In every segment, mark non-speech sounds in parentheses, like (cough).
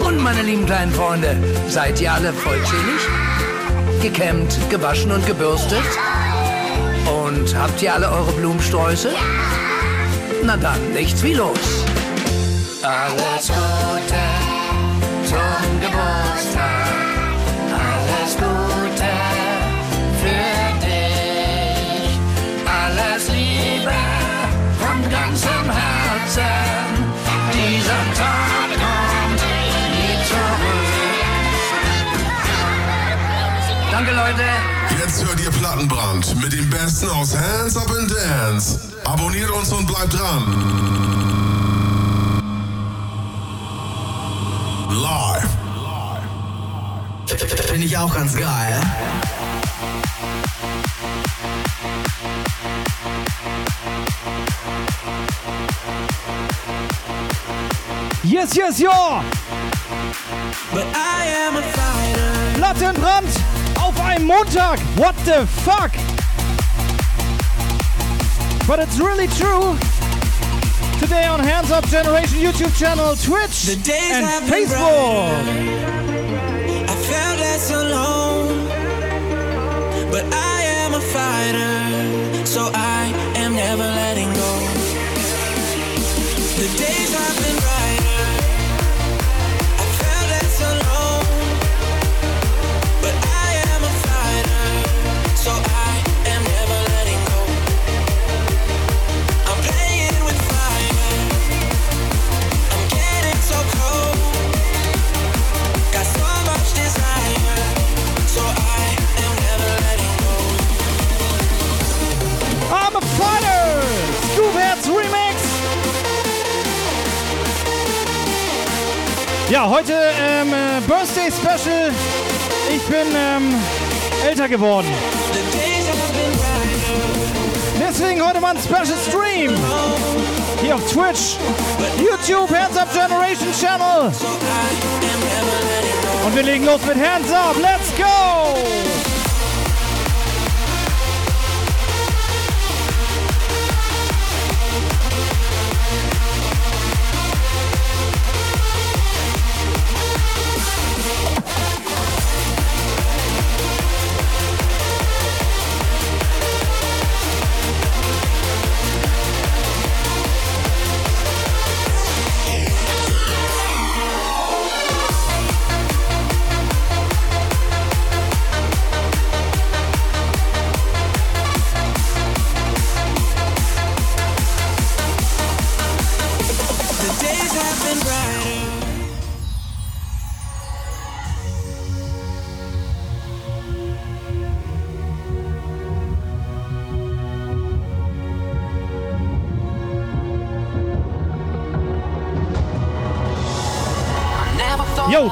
Und meine lieben kleinen Freunde, seid ihr alle vollzählig? Gekämmt, gewaschen und gebürstet? Und habt ihr alle eure Blumensträuße? Na dann, nichts wie los. Alles Gute zum Geburtstag. Alles Gute für dich. Alles Liebe von ganzem Herzen. Dieser Tag Danke, Leute. Jetzt hört ihr Plattenbrand mit dem Besten aus Hands Up and Dance. Abonniert uns und bleibt dran. Live. Finde ich auch ganz geil. Yes, yes, ja! But I am a fighter. Plattenbrand auf einem Montag. What the fuck? But it's really true. Today on Hands Up Generation YouTube channel, Twitch The days and have been Facebook. Ja, heute ähm, äh, Birthday Special. Ich bin ähm, älter geworden. Deswegen heute mal ein Special Stream. Hier auf Twitch, YouTube, Hands Up Generation Channel. Und wir legen los mit Hands Up. Let's go!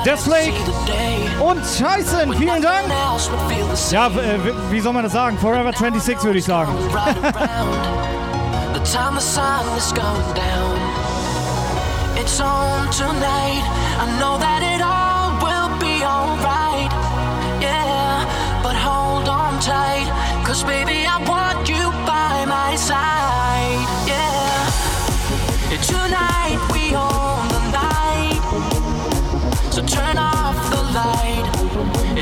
Yo, Deathlake und Tyson, vielen Dank. Ja, äh, wie soll man das sagen? Forever 26 würde ich sagen. It's on tonight. I know that it all will be alright. Yeah, but hold on tight. Cause baby, I want you by my side. Yeah. Tonight we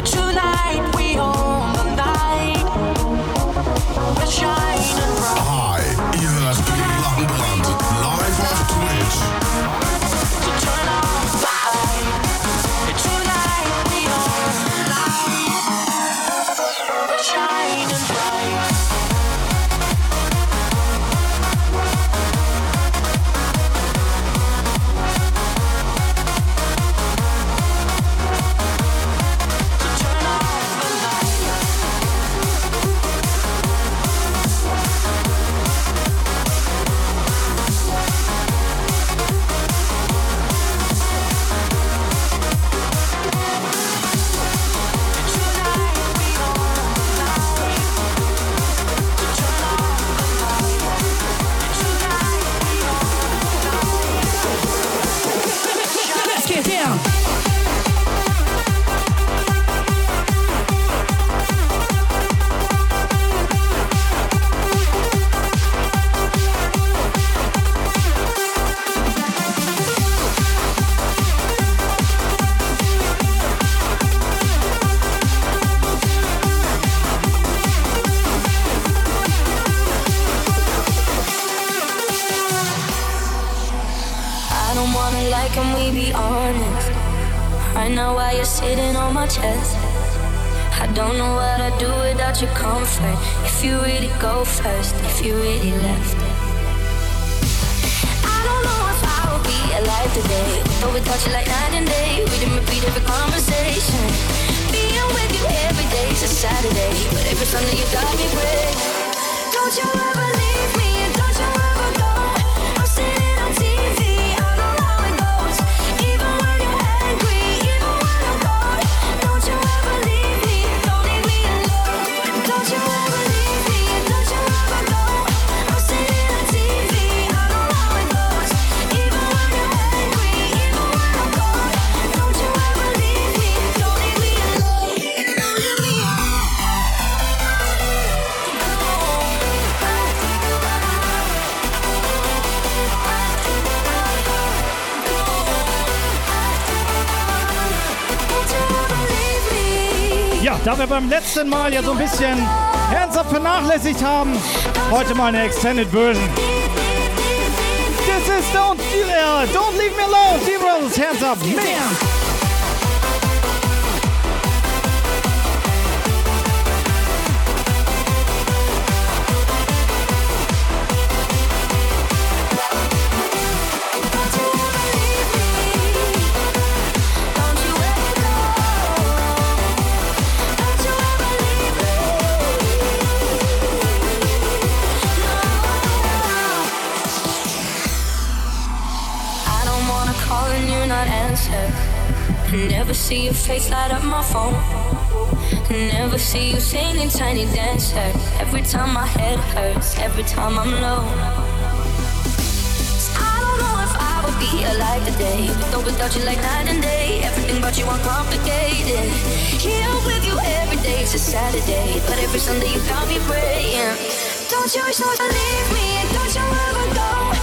Tonight we own the night. We're shining wir beim letzten Mal ja so ein bisschen ernsthaft vernachlässigt haben. Heute mal eine Extended Version. This is Don't, uh, don't Leave Me Alone, Zebras, Hands Up, man. trace light up my phone. Never see you singing tiny dancer. Every time my head hurts, every time I'm low. I don't know if I would be alive today. Though without you, like night and day, everything about you uncomplicated. Here with you every day every day's a Saturday, but every Sunday you got me praying. Don't you wish that you leave me? Don't you ever go?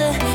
to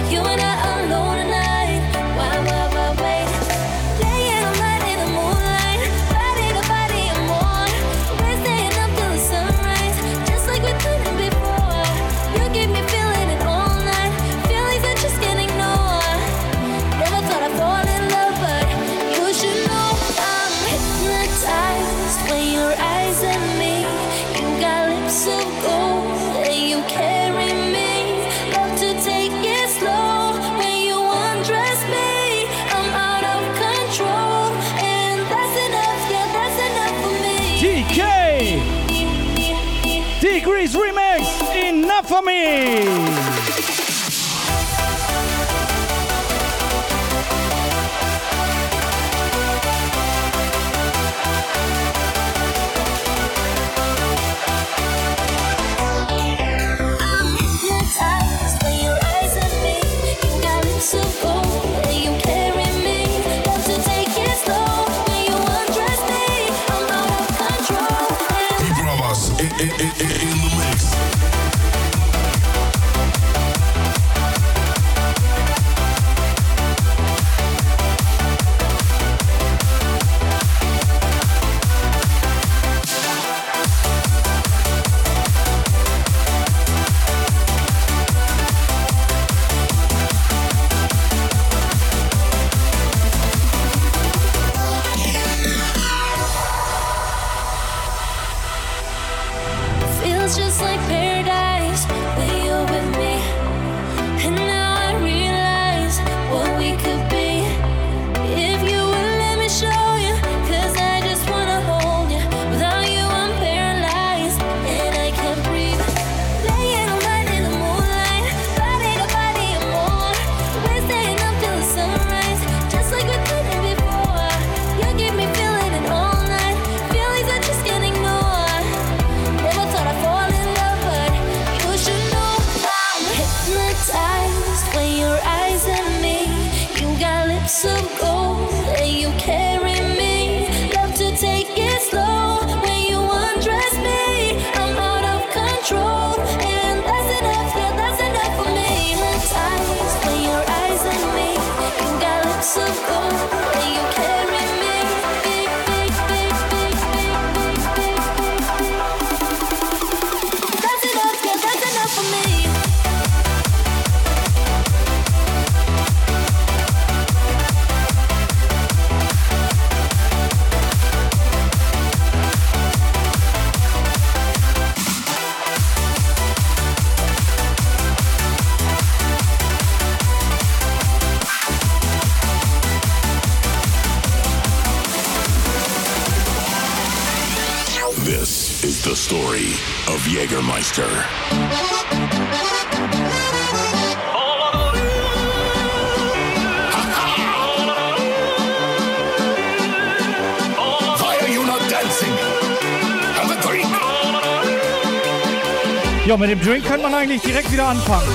mit dem Drink könnte man eigentlich direkt wieder anfangen.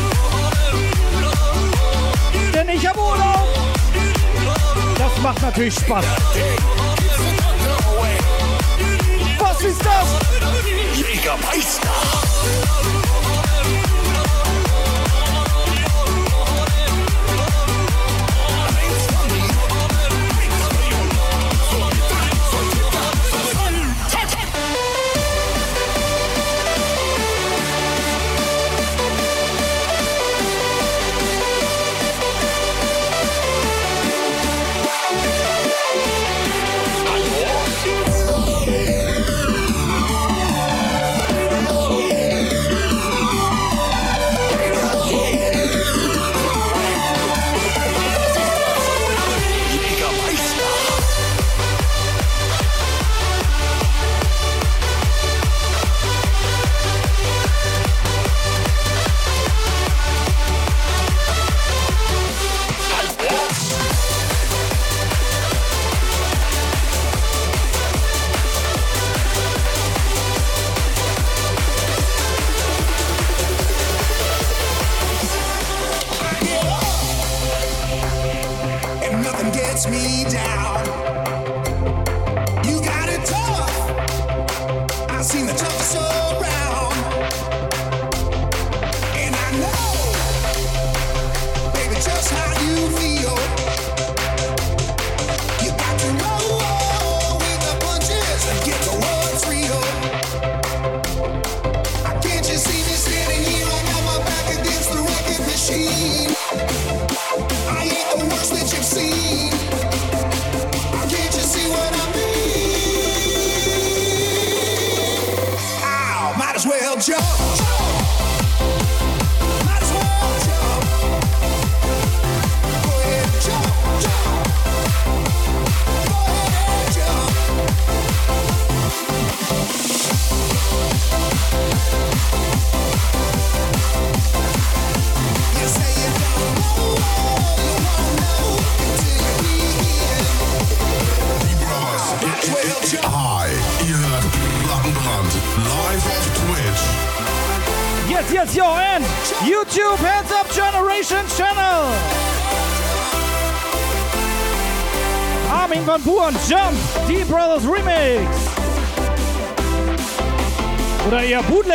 Denn ich habe Urlaub. Das macht natürlich Spaß.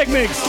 Mix.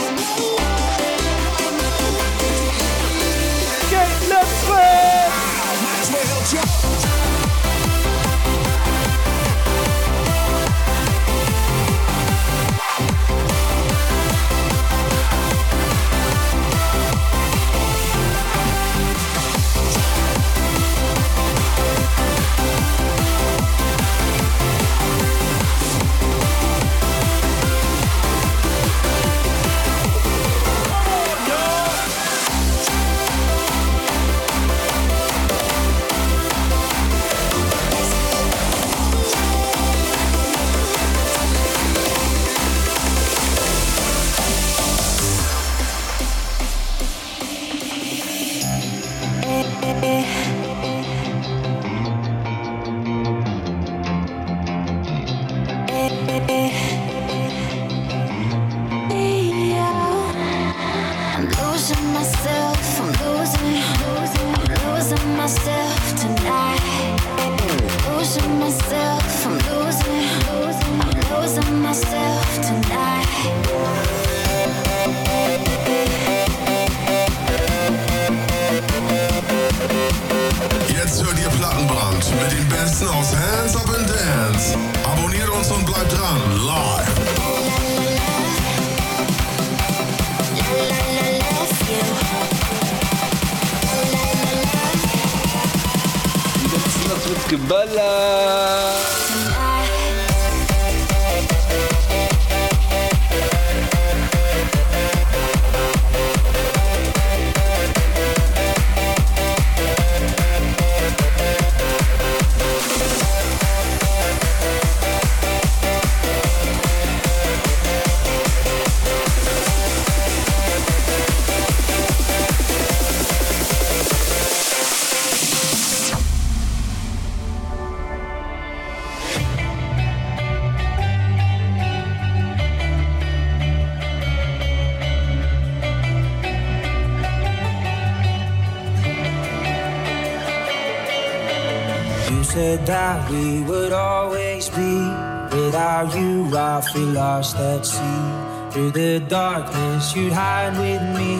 across that sea. Through the darkness, you'd hide with me.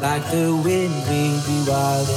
Like the wind, we'd be wild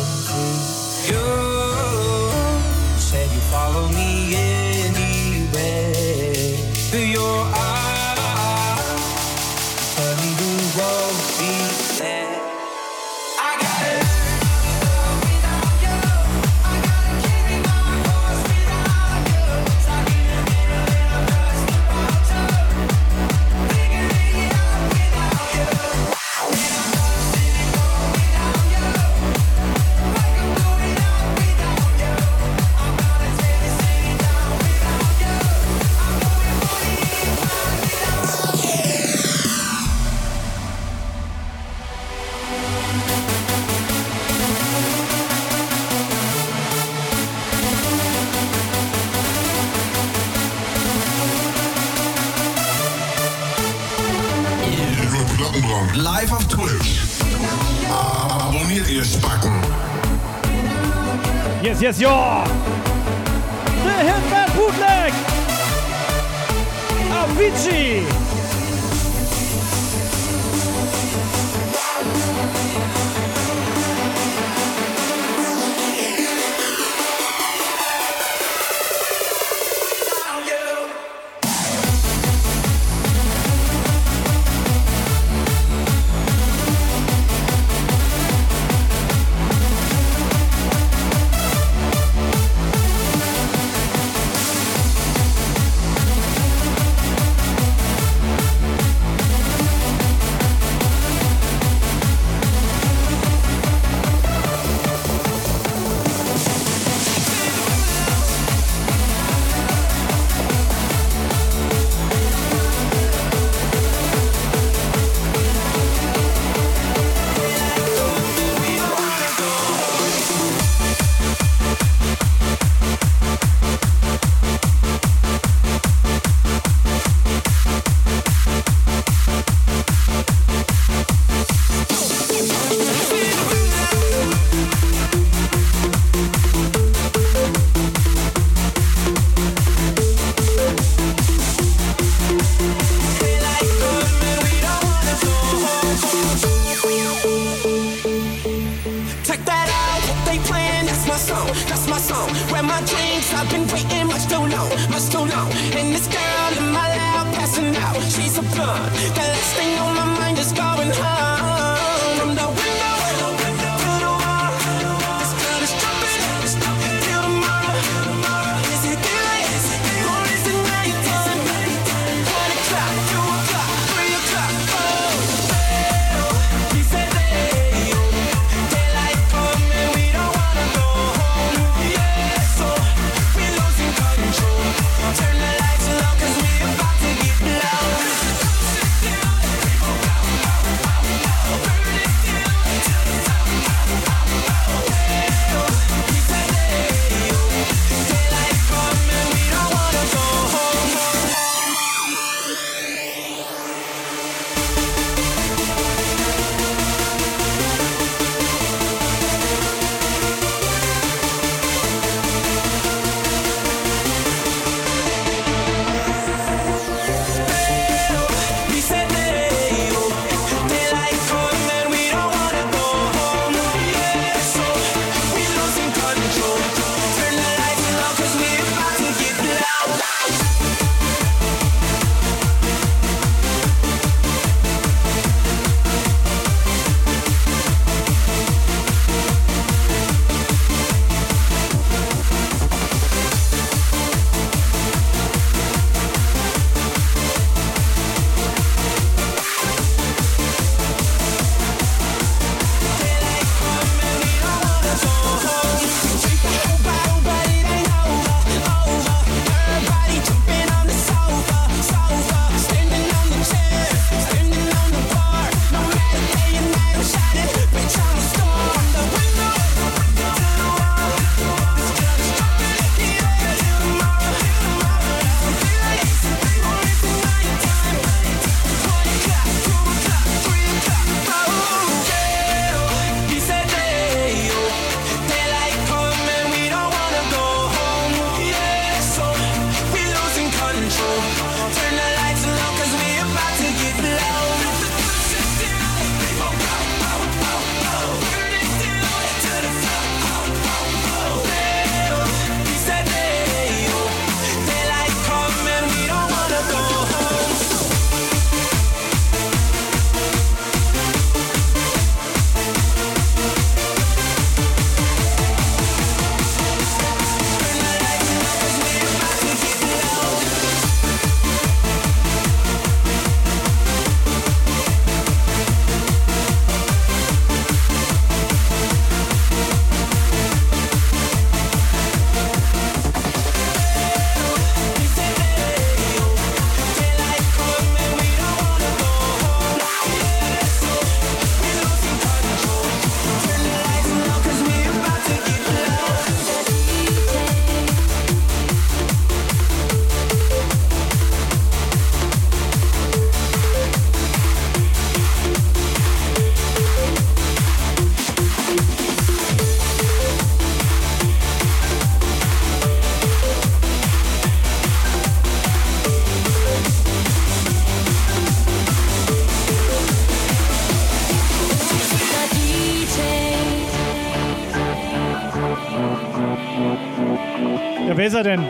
ist er denn?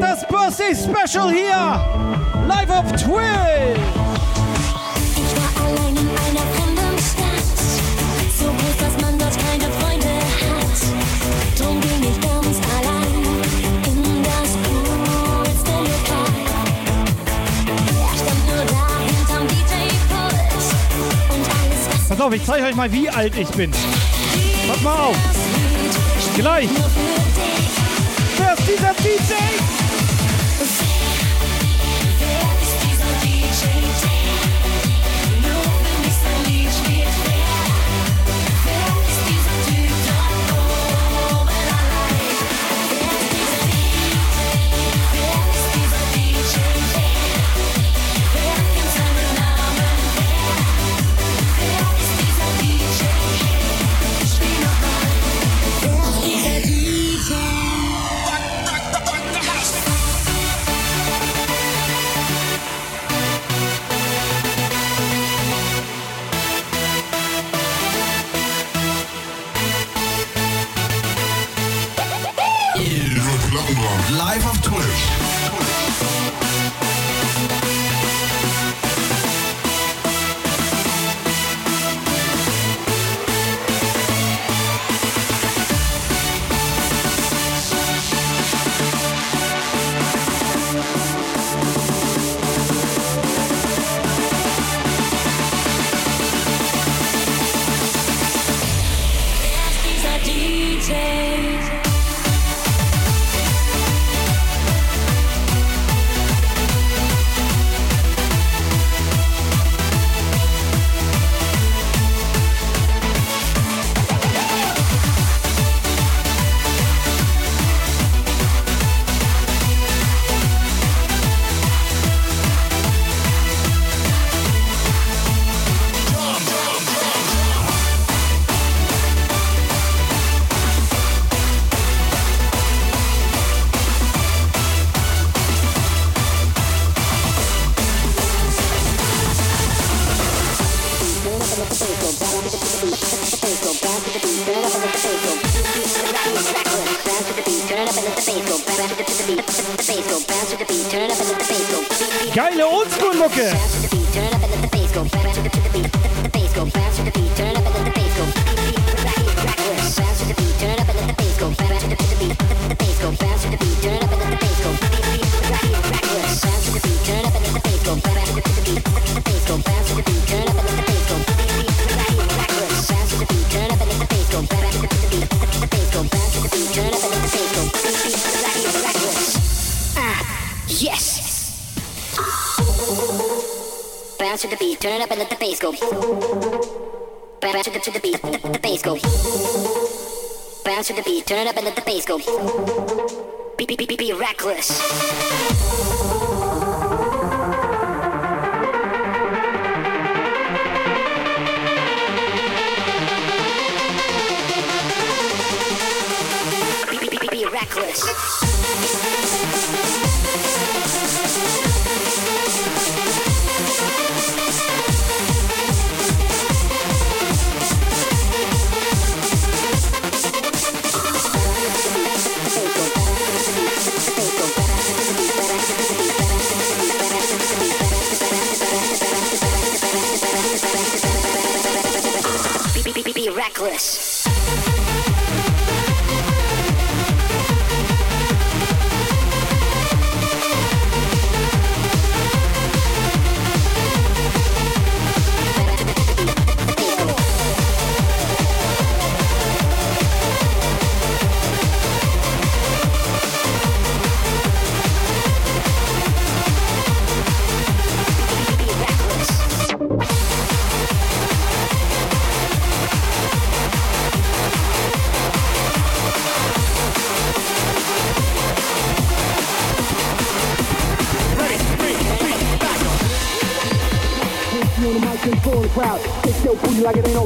Das Birthday Special hier! Live auf Twitch! Pass auf, ich zeige euch mal, wie alt ich bin. Pass mal auf. Gleich. dieser DJ. to the beat. Turn it up and let the bass go. Bounce to the, to the beat. The, the bass go. Bounce to the beat. Turn it up and let the bass go. Be be be be, be reckless. like it ain't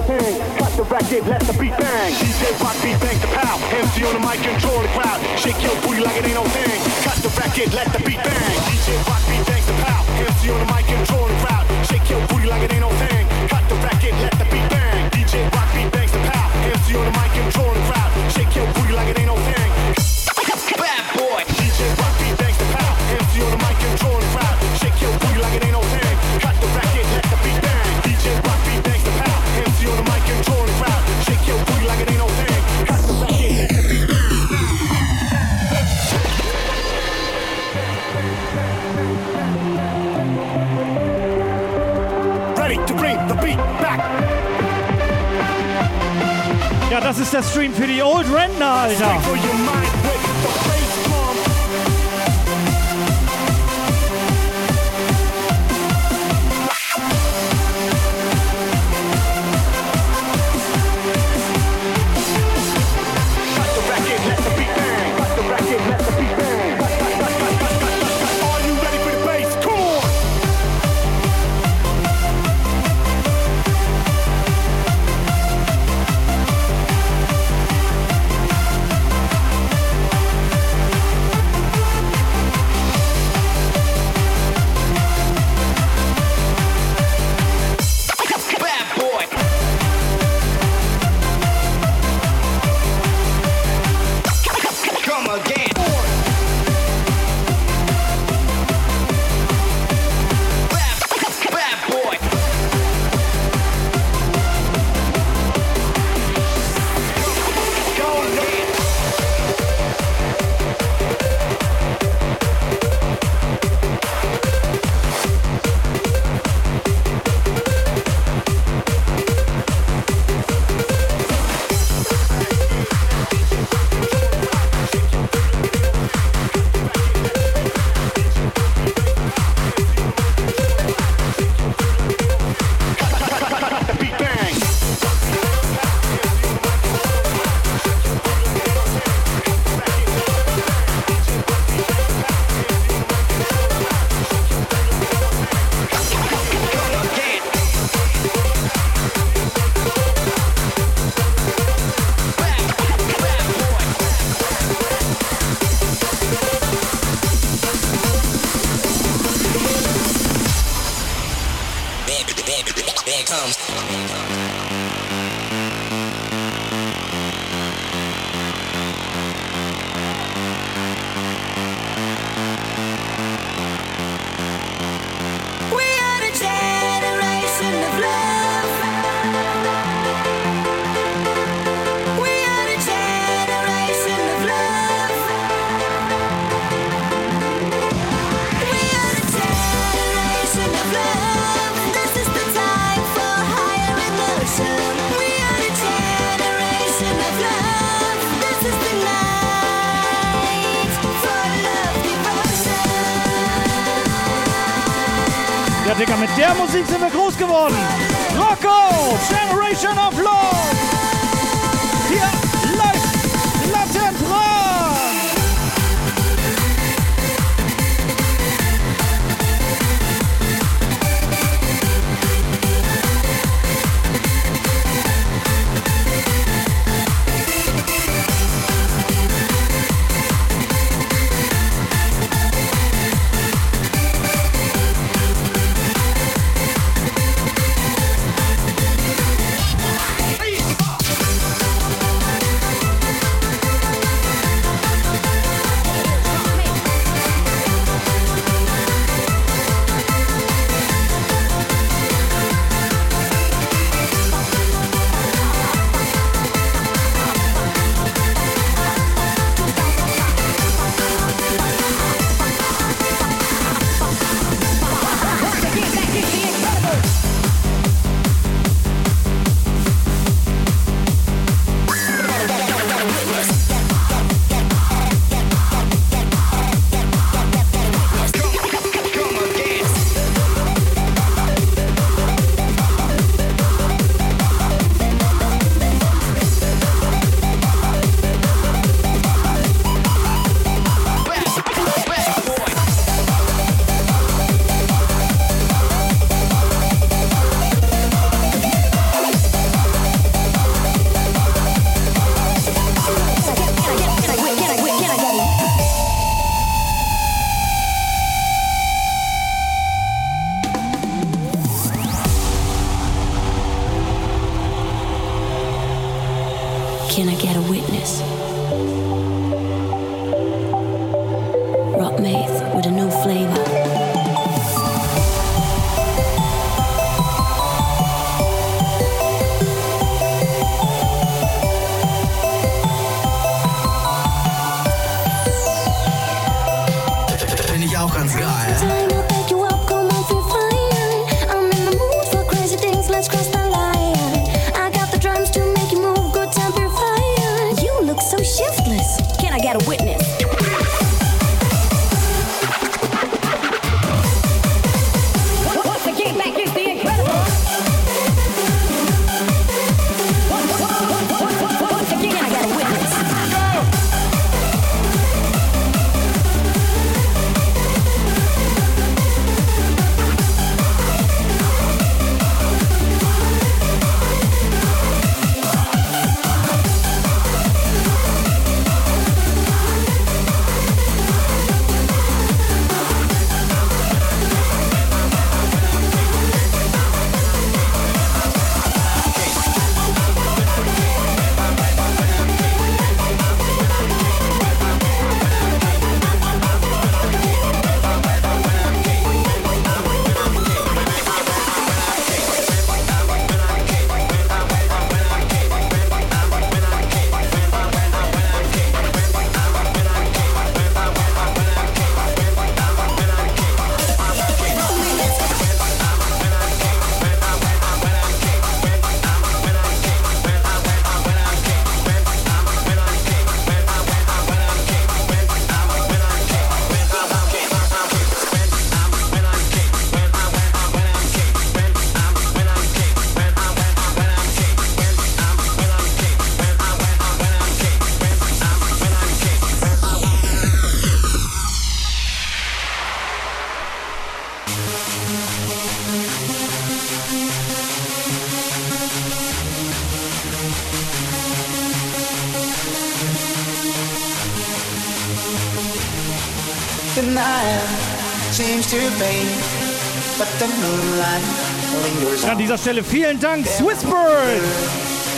An dieser Stelle vielen Dank, Swissbird!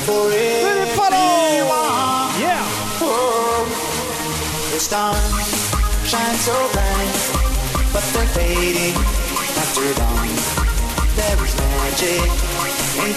Für den Follow! Yeah! The dawn shine so bright, but they're fading after dawn. There is magic in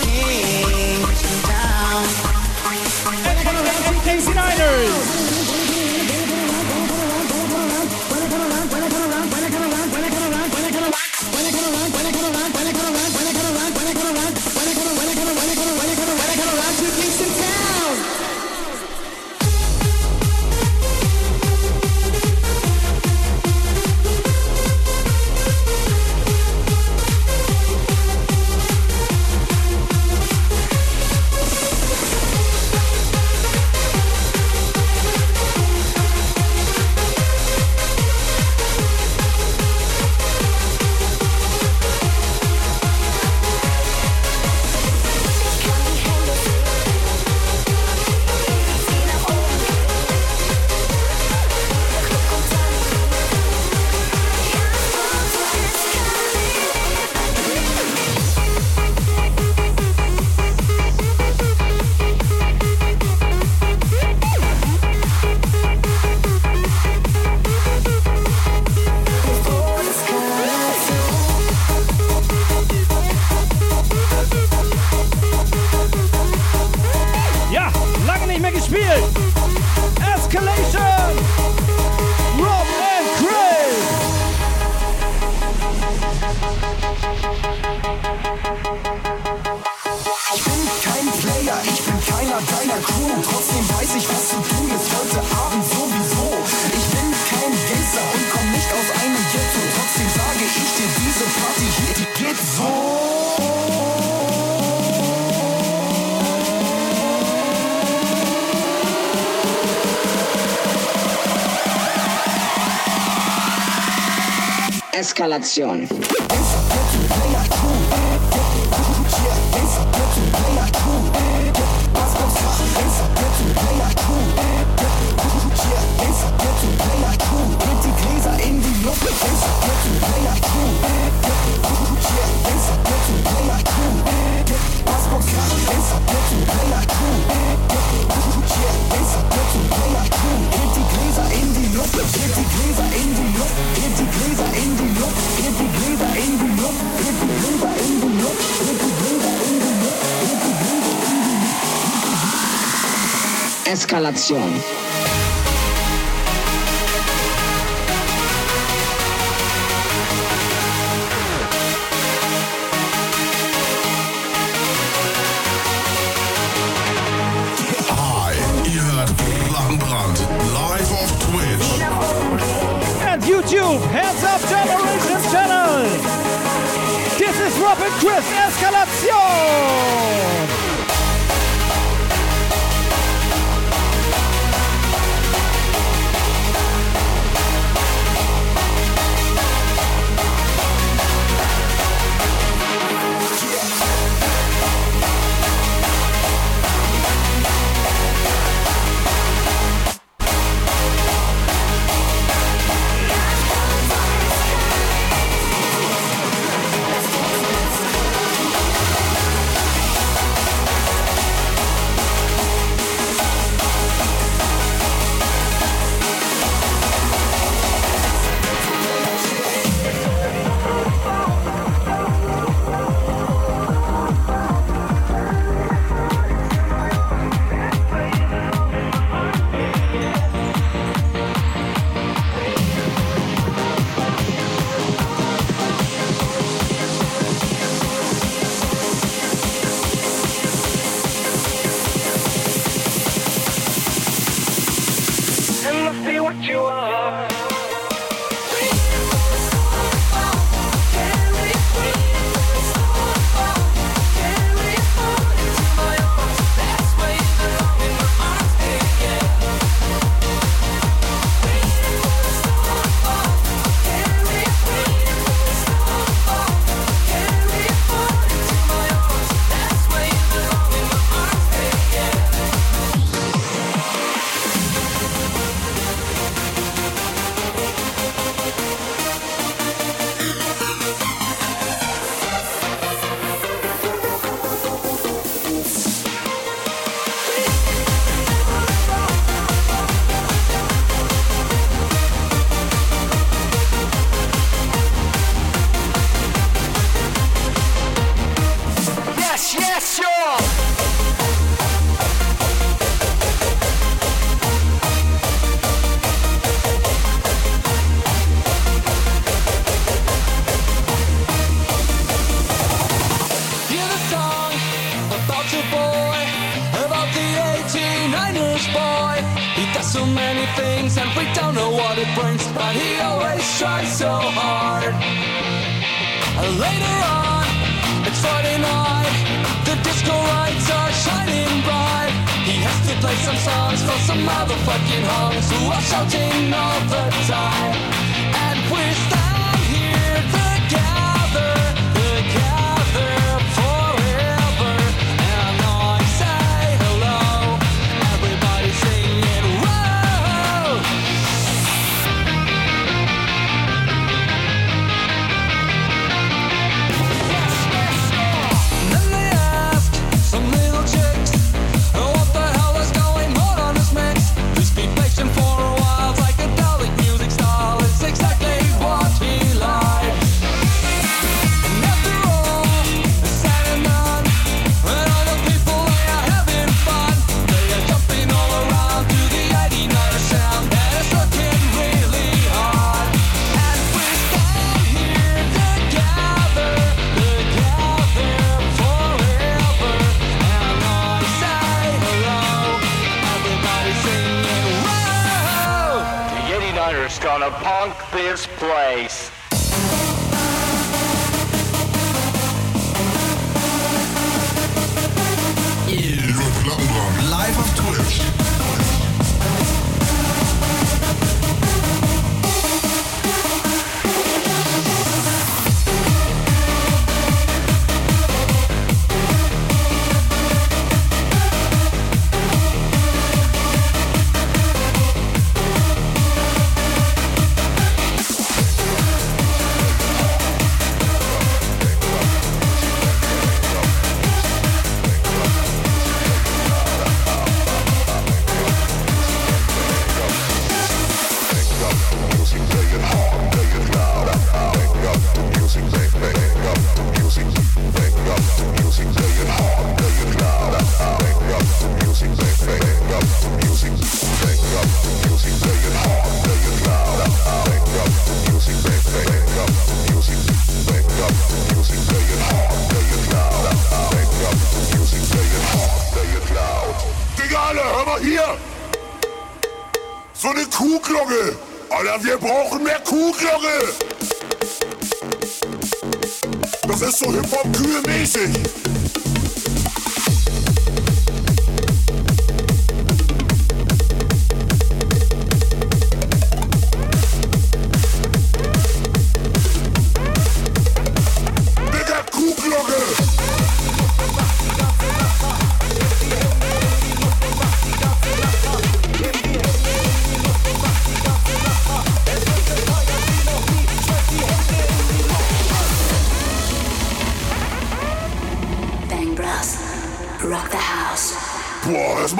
pasca. la acción.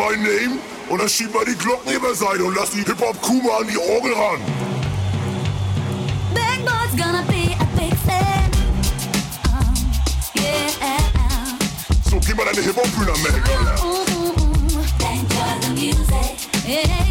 Mein Name. Und dann schieb mal die Glocken über Seite und lass die Hip-Hop-Kuh mal an die Orgel ran. Bang Boy's gonna be a big fan. Um, yeah. So, geh mal deine Hip-Hop-Bühne an, Alter. Enjoy the music. Yeah,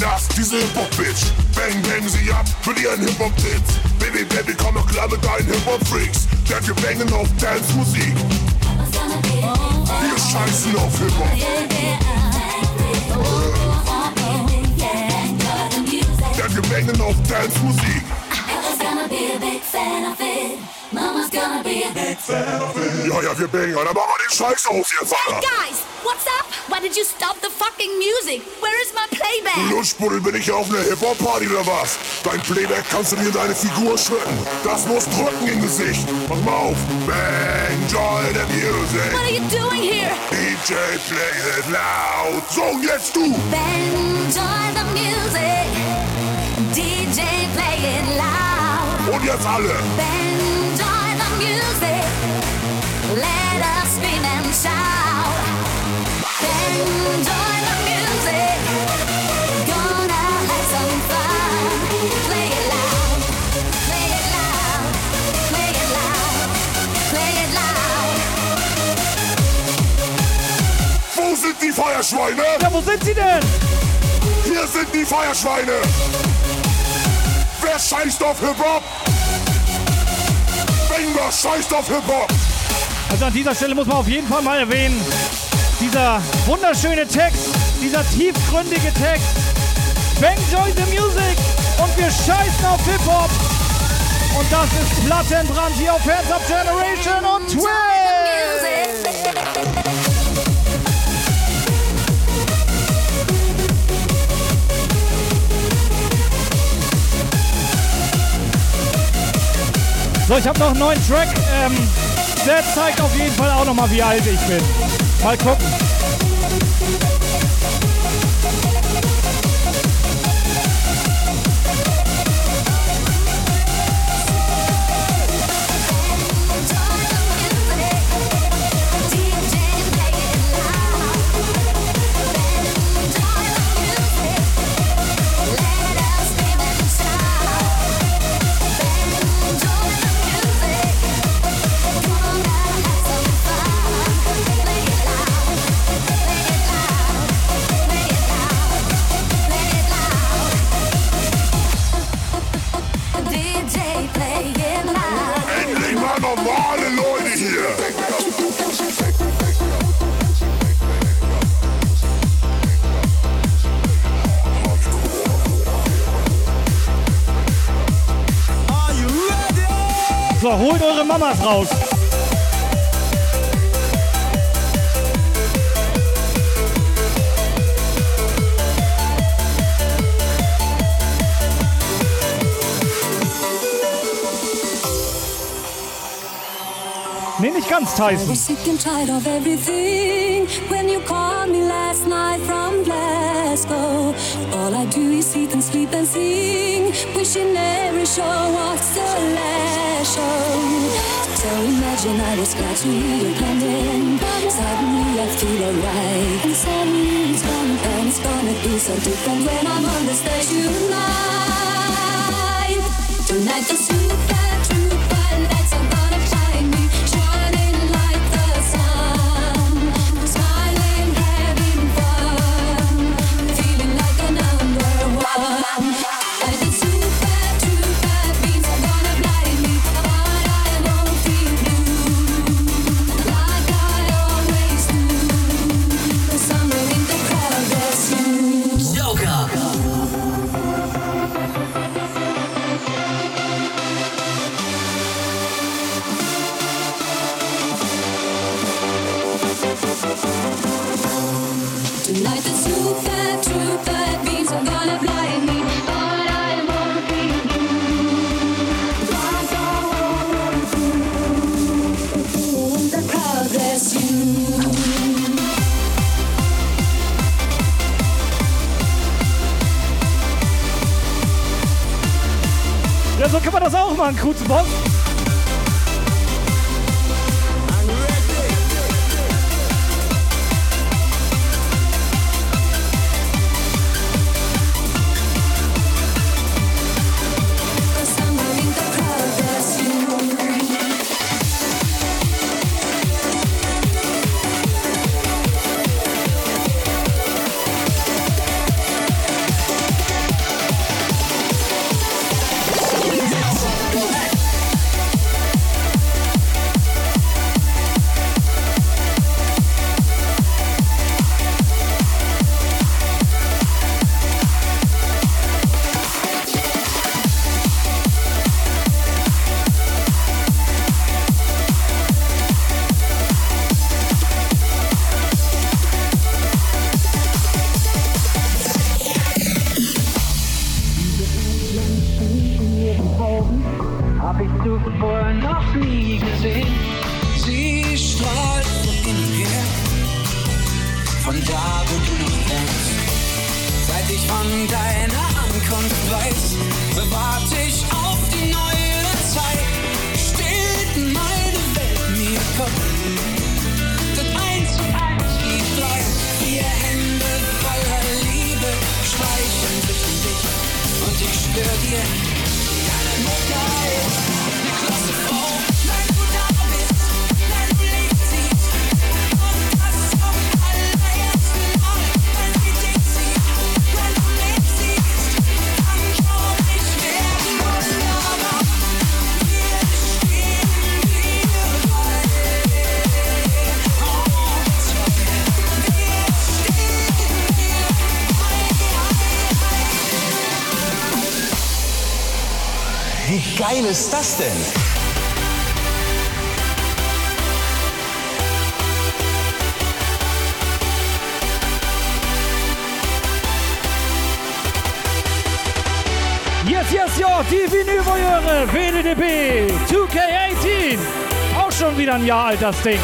nass, diese Hip-Hop-Bitch. Bang, bang sie ab für ihren Hip-Hop-Tits. Baby, Baby, komm doch klar mit deinen Hip-Hop-Freaks. Denn wir bangen auf Dance-Musik. Wir scheißen auf Hip-Hop. Denn wir bangen auf Dance-Musik. Ja, ja, wir bangen, dann machen wir den Scheiß aus jetzt, Hey Alter. guys, what's up? Why did you stop the fucking music? Where is my playback? Lutschbuddel, bin ich auf einer Hip-Hop-Party oder was? Dein Playback kannst du dir in deine Figur schütten. Das muss drücken im Gesicht. Pass mal auf. Bang, joy the music. What are you doing here? DJ, play it loud. So, jetzt du. Enjoy the music. DJ, play it loud. Und jetzt alle. Enjoy the music. Let us scream and shout. Enjoy the music. Gonna have some fun. Play it loud. Play it loud. Play it loud. Play it loud. Wo sind die Feuerschweine? Ja, wo sind sie denn? Hier sind die Feuerschweine. Scheißt auf Hip-Hop. Banger scheißt auf Hip-Hop. Also an dieser Stelle muss man auf jeden Fall mal erwähnen, dieser wunderschöne Text, dieser tiefgründige Text. Bang join the music und wir scheißen auf Hip-Hop. Und das ist Plattenbrand hier auf Hands Up Generation und Twitch. So, ich habe noch einen neuen Track. Ähm, der zeigt auf jeden Fall auch noch mal, wie alt ich bin. Mal gucken. Mamas raus. Nee, nicht ganz, Tyson. Glasgow. All I do is eat and sleep and sing, wishing every show was the last show. So imagine I was glad to hear you coming. Suddenly I feel alright, and suddenly it's gone, and it's gonna be so different when I'm on the stage tonight. Tonight the super das denn? Yes, yes, ja, die Vinylvoyeure WDDB 2K18. Auch schon wieder ein Jahr alt, das Ding.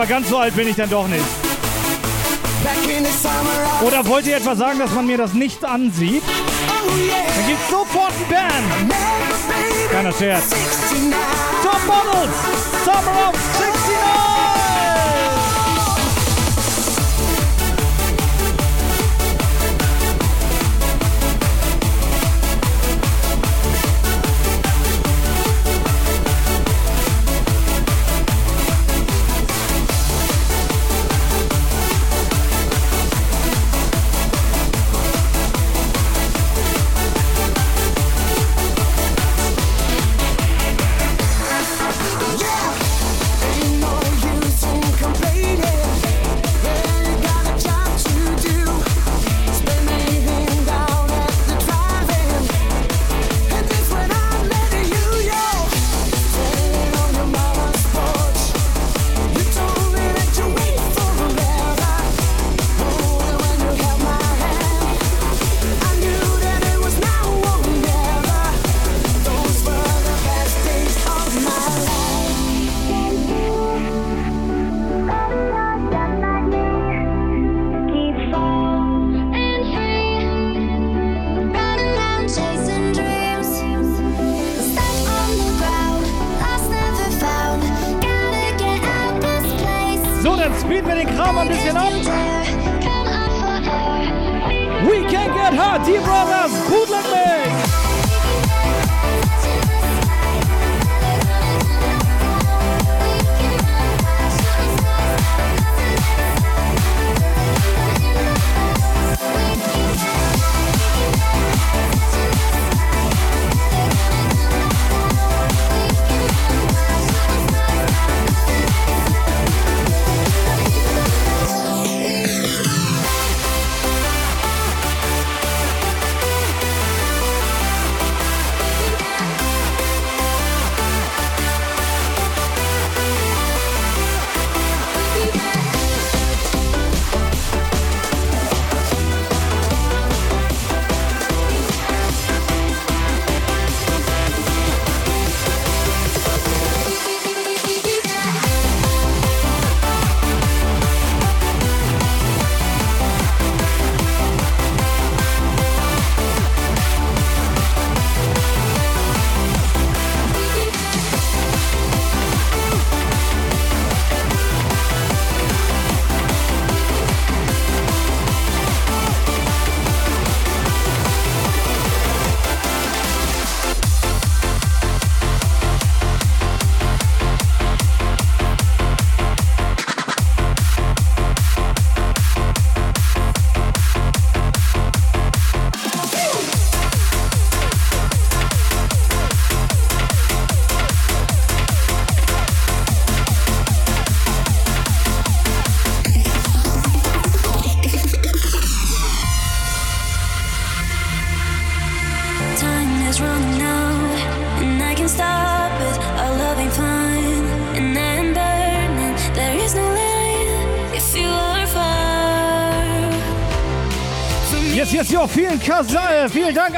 aber ganz so alt bin ich dann doch nicht. Oder wollt ihr etwa sagen, dass man mir das nicht ansieht? Dann gibt's sofort ein Band. Keiner Scherz. Top Models, Summer of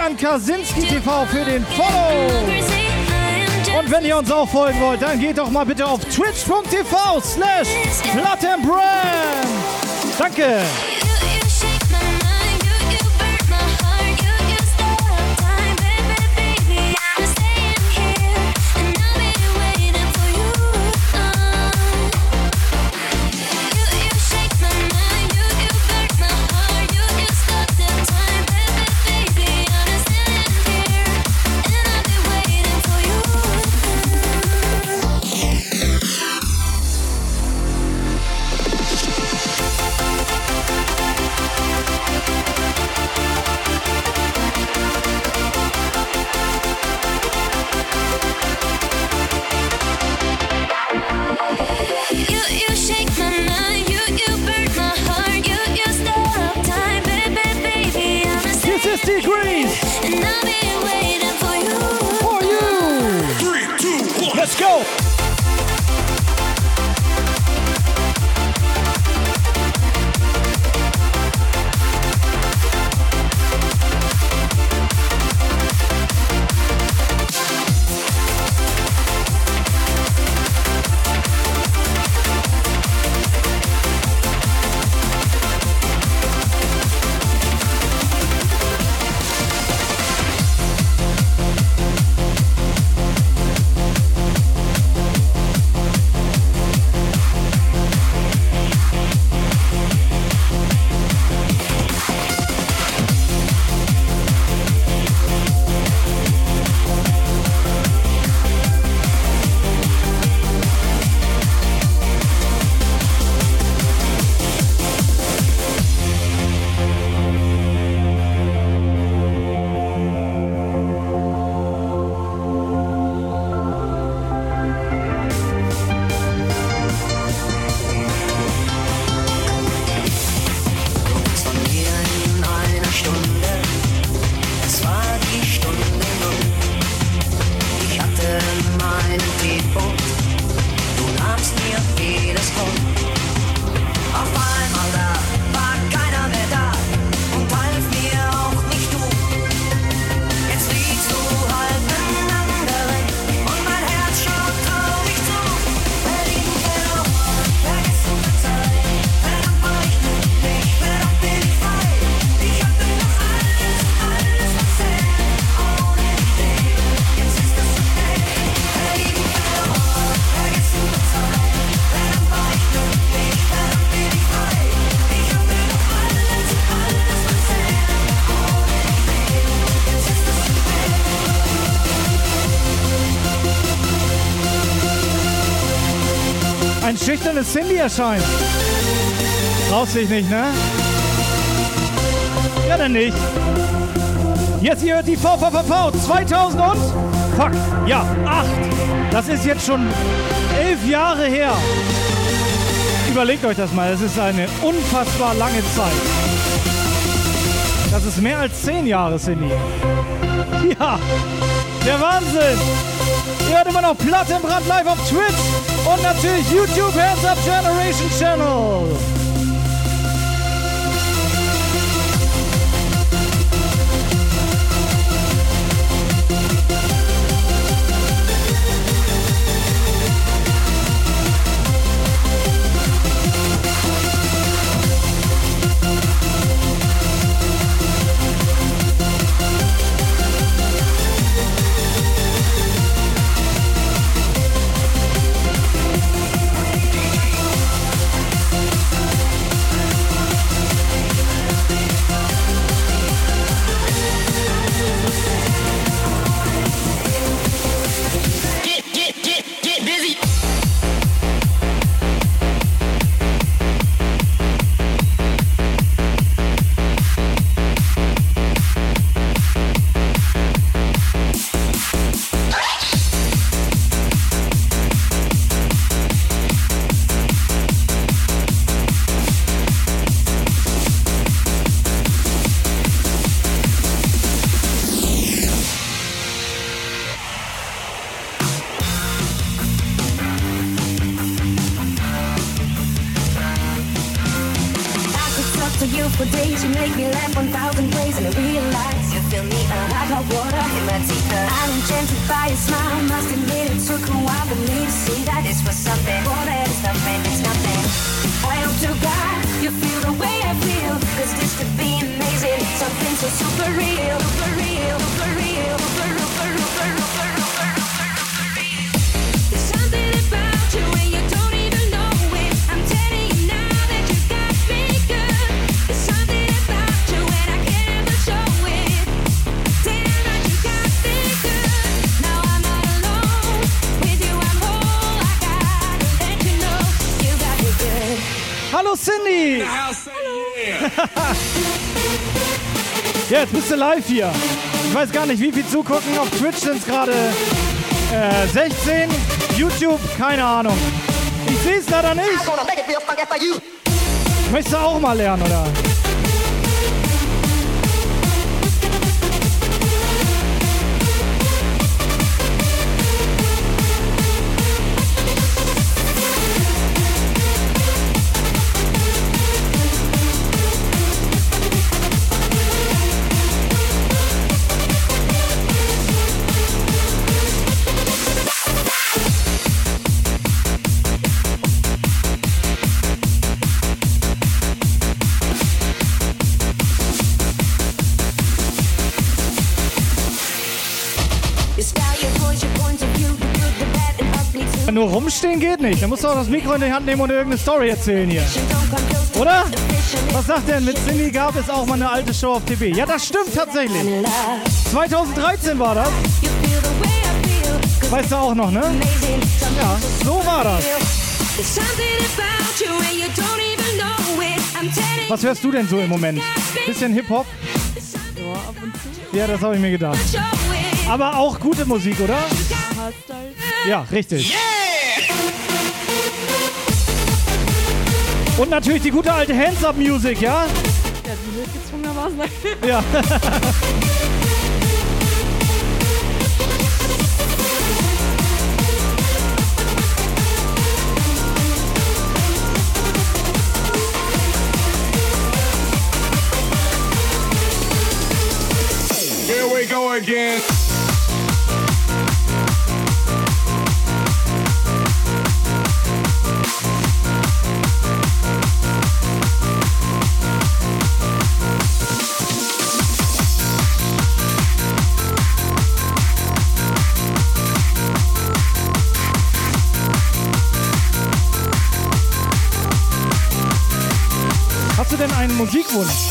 an Kasinski TV für den Follow. Und wenn ihr uns auch folgen wollt, dann geht doch mal bitte auf twitch.tv slash Danke. Schüchterne Cindy erscheint. Traust dich nicht, ne? Ja, dann nicht. Jetzt ihr hört die VVVV 2000 und... Fuck, ja, 8. Das ist jetzt schon elf Jahre her. Überlegt euch das mal, das ist eine unfassbar lange Zeit. Das ist mehr als zehn Jahre, Cindy. Ja, der Wahnsinn. Ihr hört immer noch Platt im Brand live auf Twitch und natürlich YouTube Hands Up Generation Channel. Live hier. Ich weiß gar nicht, wie viel zugucken. Auf Twitch sind es gerade äh, 16. YouTube, keine Ahnung. Ich sehe es leider nicht. Möchtest du auch mal lernen, oder? Nur rumstehen geht nicht. Da musst du auch das Mikro in die Hand nehmen und irgendeine Story erzählen hier. Oder? Was sagt denn? Mit Cindy gab es auch mal eine alte Show auf TV. Ja, das stimmt tatsächlich. 2013 war das. Weißt du auch noch, ne? Ja, so war das. Was hörst du denn so im Moment? Bisschen Hip-Hop? Ja, das habe ich mir gedacht. Aber auch gute Musik, oder? Ja, richtig. Und natürlich die gute alte Hands-Up-Music, ja? Ja, die wird gezwungenermaßen. (laughs) Ja. Here we go again. Musikwunsch?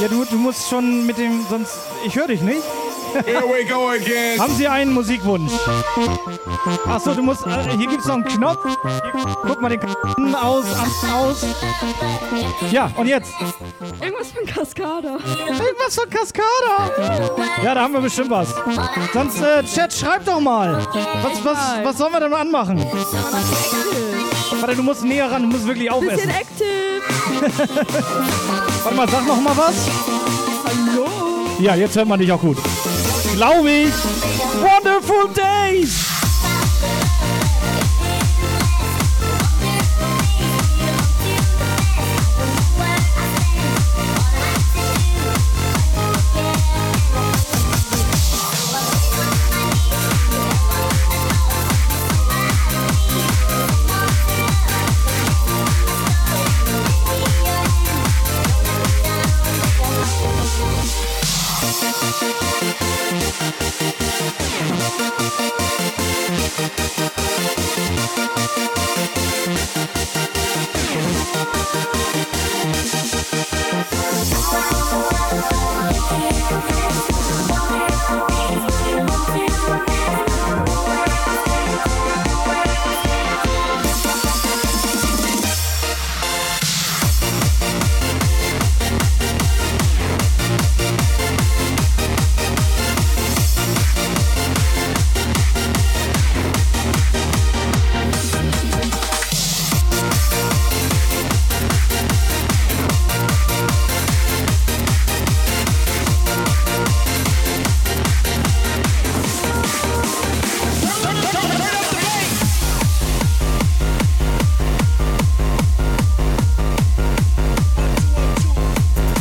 Ja, du, du musst schon mit dem, sonst, ich höre dich nicht. Here we go again. Haben Sie einen Musikwunsch? Achso, du musst. Äh, hier gibt es noch einen Knopf. Hier, guck mal den K aus, aus. Ja, und jetzt? Irgendwas von Cascada. Irgendwas von Cascada. Ja, da haben wir bestimmt was. Sonst, äh, Chat, schreib doch mal. Was, was, was sollen wir denn anmachen? Warte, du musst näher ran, du musst wirklich aufessen. Bisschen active. (laughs) Warte mal, sag noch mal was. Hallo. Ja, jetzt hört man dich auch gut. Glaube ich. Wonderful Days.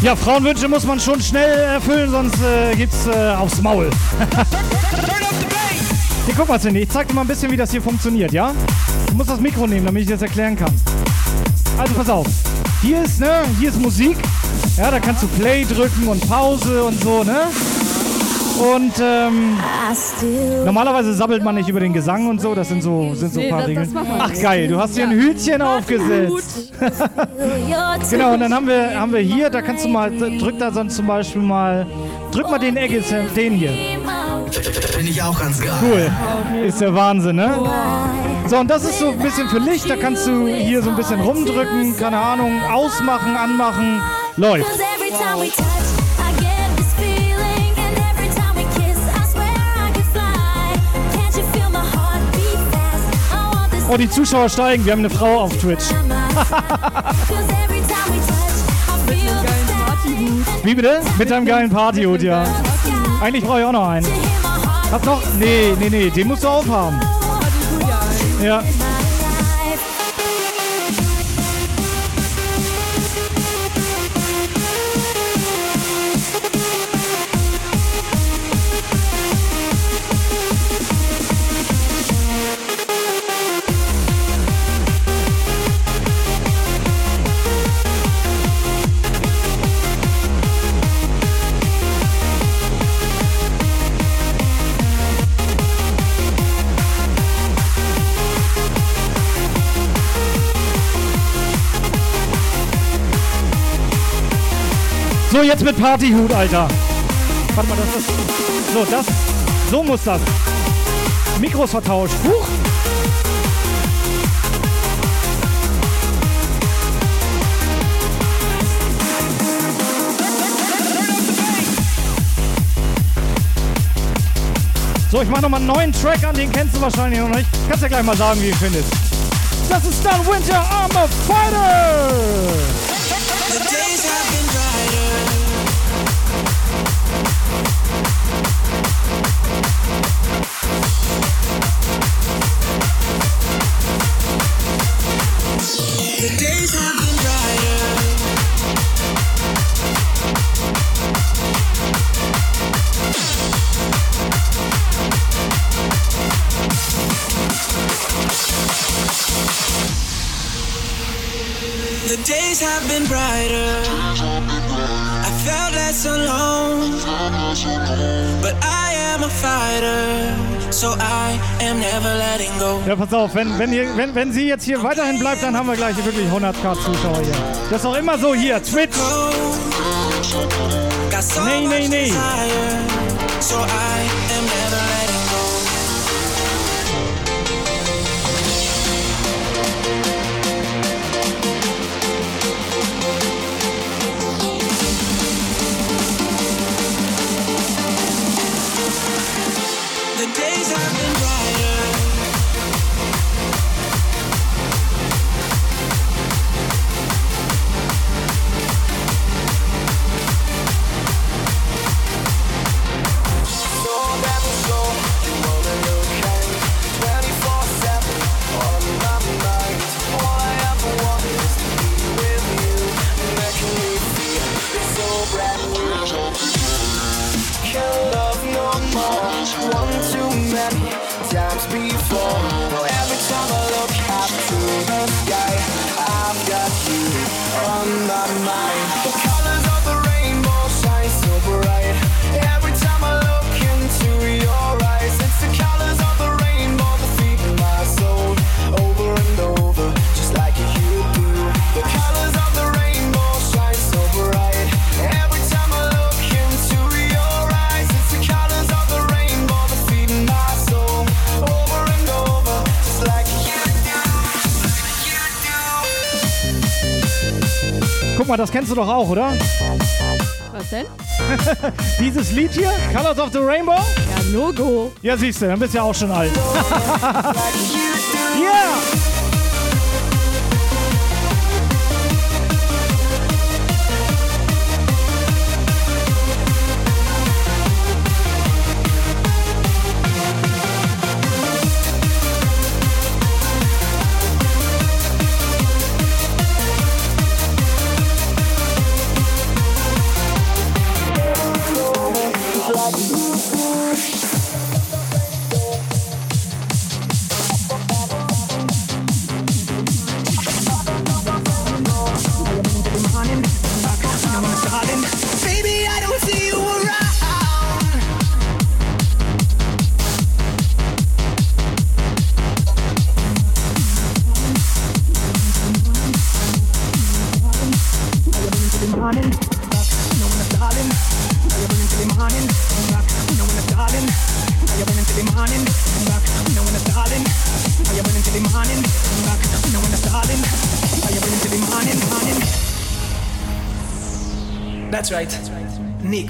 Ja, Frauenwünsche muss man schon schnell erfüllen, sonst äh, gibt's äh, aufs Maul. (laughs) hier, guck mal, Cindy, ich zeig dir mal ein bisschen, wie das hier funktioniert, ja? Du musst das Mikro nehmen, damit ich das erklären kann. Also pass auf. Hier ist, ne, hier ist Musik. Ja, da kannst du Play drücken und Pause und so, ne? Und ähm, normalerweise sabbelt man nicht über den Gesang und so, das sind so, sind so ein Nee, paar das- Regeln. man Ach geil, du hast hier ein Hütchen aufgesetzt. (laughs) Genau, und dann haben wir, haben wir hier, da kannst du mal, drück da sonst zum Beispiel mal, drück mal den Egg, den hier. Finde ich auch ganz geil. Cool. Ist der Wahnsinn, ne? So, und das ist so ein bisschen für Licht, da kannst du hier so ein bisschen rumdrücken, keine Ahnung, ausmachen, anmachen, läuft. Cause Oh, die Zuschauer steigen, wir haben eine Frau auf Twitch. Wie bitte? Mit deinem geilen Partyhut, ja. Eigentlich brauche ich auch noch einen. Hast noch? Nee, nee, nee, den musst du aufhaben. Ja. Jetzt mit Partyhut, Alter. Warte mal, das ist. So, das. So muss das. Mikros vertauscht. Huch! So, ich mach nochmal einen neuen Track an, den kennst du wahrscheinlich noch nicht. Kannst ja gleich mal sagen, wie du findest. Das ist dann Winter Armor Fighter! Ja, pass auf, wenn, wenn, ihr, wenn, wenn sie jetzt hier weiterhin bleibt, dann haben wir gleich wirklich 100k Zuschauer hier. Das ist auch immer so hier, Twitch. Nee, nee, nee. desire. So I kennst du doch auch, oder? Was denn? (laughs) Dieses Lied hier, Colors of the Rainbow? Ja, Logo. Ja, siehst du, dann bist du ja auch schon alt. (laughs)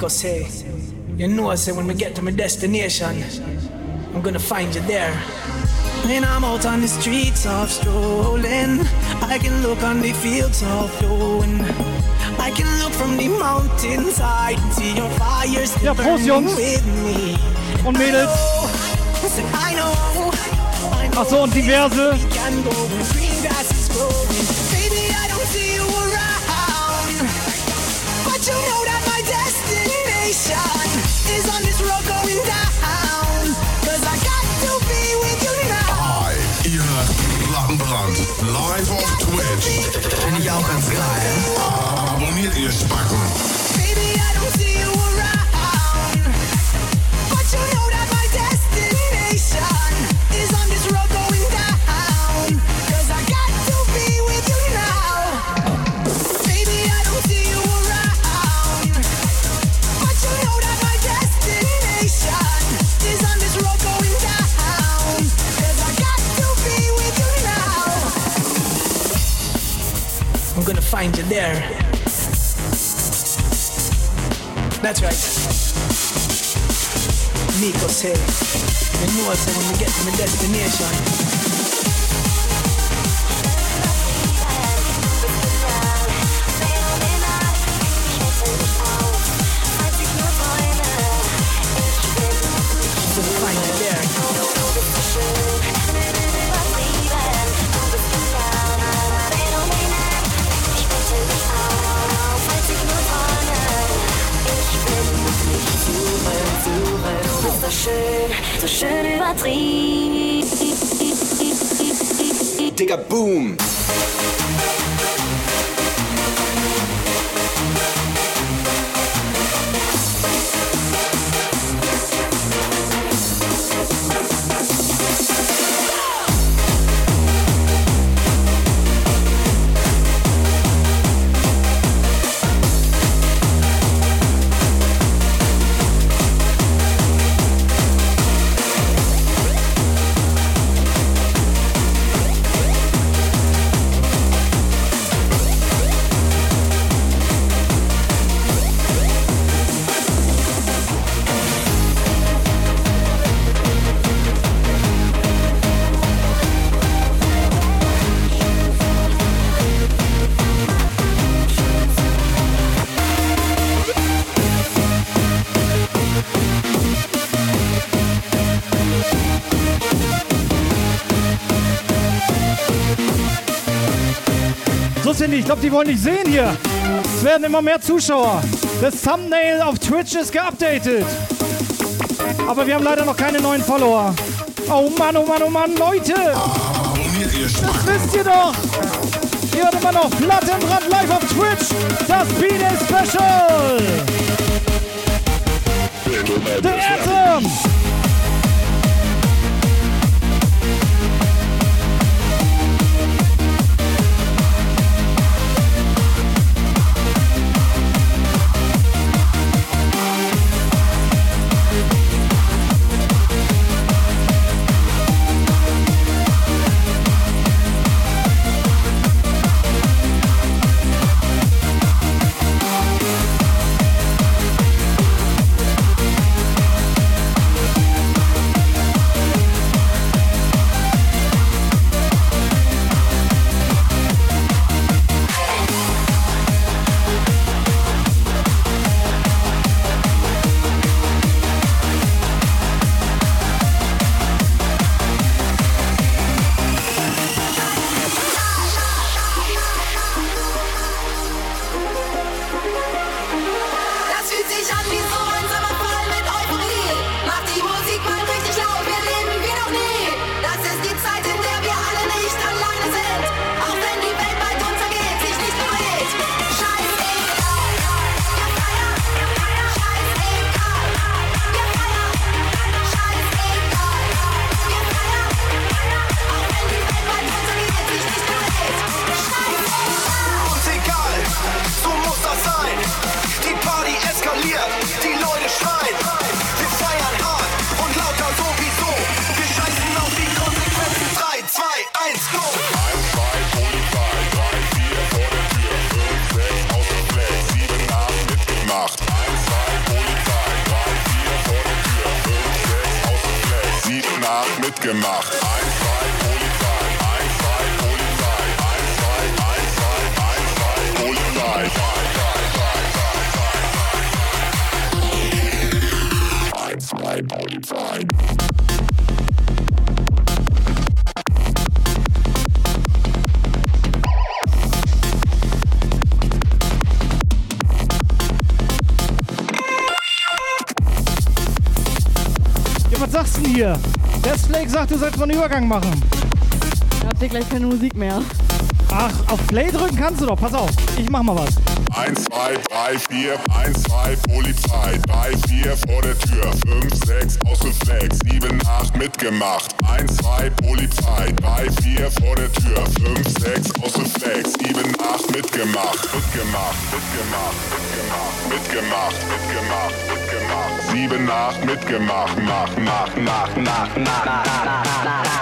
Nico say, you know, I say when we get to my destination, I'm gonna find you there. When I'm out on the streets of strolling, I can look on the fields of flowing. I can look from the mountainside and see your fires still Ja, Prost, Jungs. with me. Und Mädels. I know, I know Ach so, und diverse. we can go live auf Twitch. Finde ich auch ganz geil. Abonniert ihr Cindy, ich glaube, die wollen dich sehen hier. Es werden immer mehr Zuschauer. Das Thumbnail auf Twitch ist geupdatet. Aber wir haben leider noch keine neuen Follower. Oh Mann, oh Mann, oh Mann, Leute! Das wisst ihr doch! Ihr hört immer noch Plattenbrand live auf Twitch. Das B-Day Special. The Anthem. Hier? Deathflake sagt, du sollst mal einen Übergang machen. Habt ihr gleich keine Musik mehr? Ach, auf Play drücken kannst du doch. Pass auf, ich mach mal was. 1, 2, 3, 4, 1, 2, Polizei, 3, 4 vor der Tür, 5, 6 ausgeflext, 7, 8 mitgemacht, 1, 2, Polizei, 3, 4 vor der Tür, 5, 6 ausgeflext, 7, 8 mitgemacht, mitgemacht, mitgemacht, mitgemacht, mitgemacht, mitgemacht, mitgemacht, 7, 8 mitgemacht, mach, mach, mach, mach, mach, mach, mach.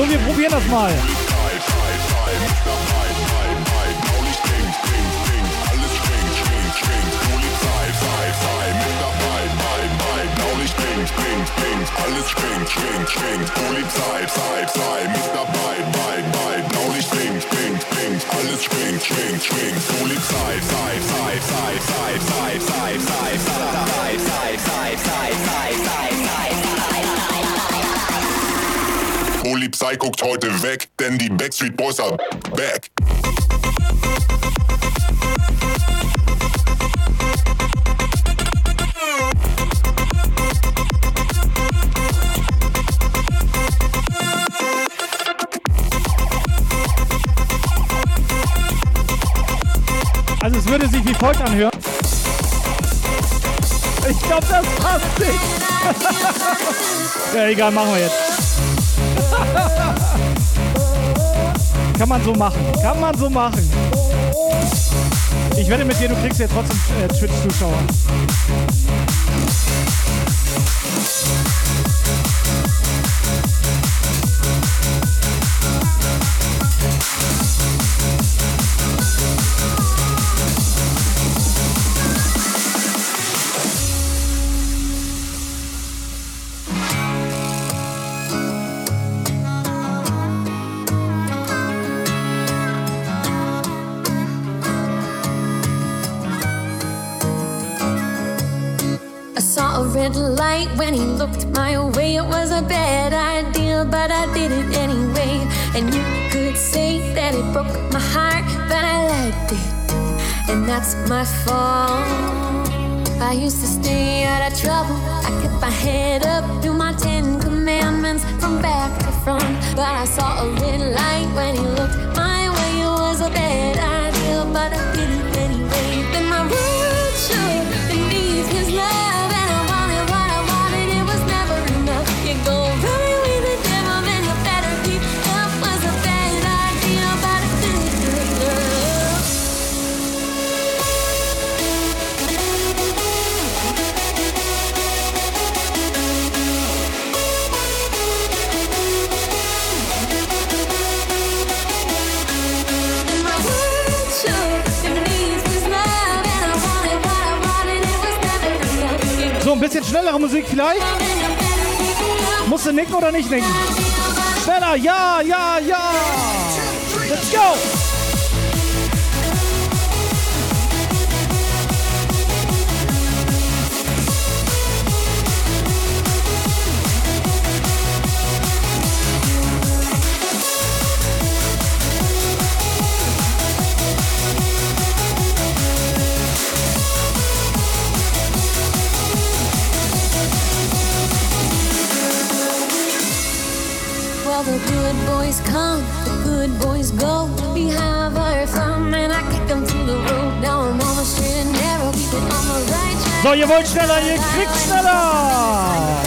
So, wir probieren das mal. Alles schwingt, schwingt, schwingt, Polizei, Zeit, sei mit dabei, bei, bei, Blaulicht blinkt, blinkt, blinkt, alles schwingt, schwingt, schwingt, Polizei, Zeit, Zeit, Zeit, Zeit, Zeit, Zeit, Zeit, Zeit, Zeit, Zeit, Zeit, Zeit, Polizei guckt heute weg, denn die Backstreet Boys are back. Also es würde sich wie folgt anhören. Ich glaube, das passt nicht. (laughs) ja, egal, machen wir jetzt. Kann man so machen. Kann man so machen. Ich wette mit dir, du kriegst ja trotzdem äh, Twitch-Zuschauer. Looked my way. It was a bad idea, but I did it anyway. And you could say that it broke my heart, but I liked it. And that's my fault. I used to stay out of trouble. I kept my head up, do my Ten Commandments from back to front. But I saw a red light when you looked my way. It was a bad idea, but I did bisschen schnellere Musik vielleicht? Musst du nicken oder nicht nicken? Schneller, ja, ja, ja! Let's go! Boys come, the good boys go. We have our fun, and I kick them to the road. Now I'm on the straight and narrow, keep it on the right track. So, ihr wollt schneller, ihr kriegt schneller!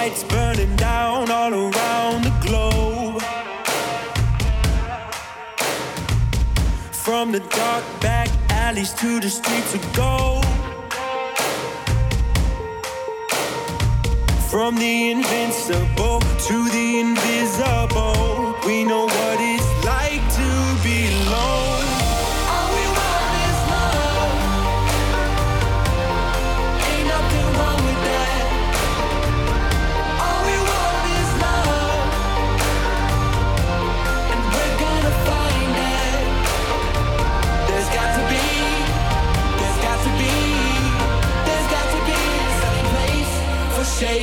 Lights burning down all around the globe. From the dark back alleys to the streets of gold. From the invincible to the invisible, we know what it's like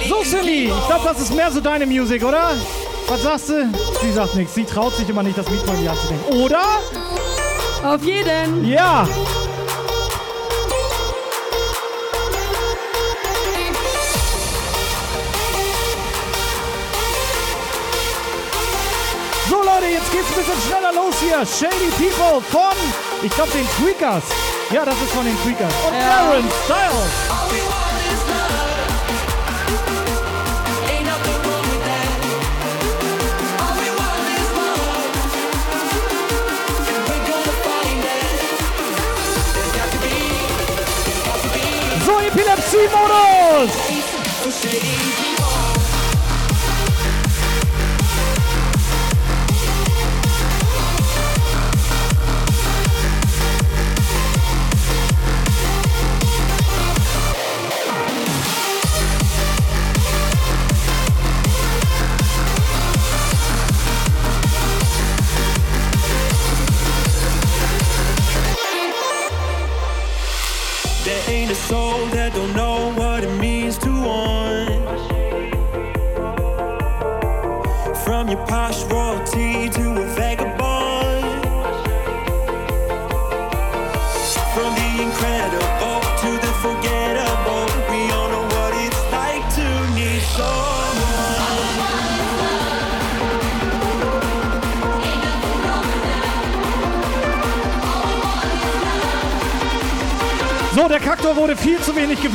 So, Cindy, ich glaube, das ist mehr so deine Musik, oder? Was sagst du? Sie sagt nichts. Sie traut sich immer nicht, das Mikro in die Hand zu nehmen. Oder? Auf jeden. Ja. So Leute, jetzt geht's ein bisschen schneller los hier. Shady People von, ich glaube, den Tweakers. Ja, das ist von den Tweakers. Und Ja. Aaron Styles. euros!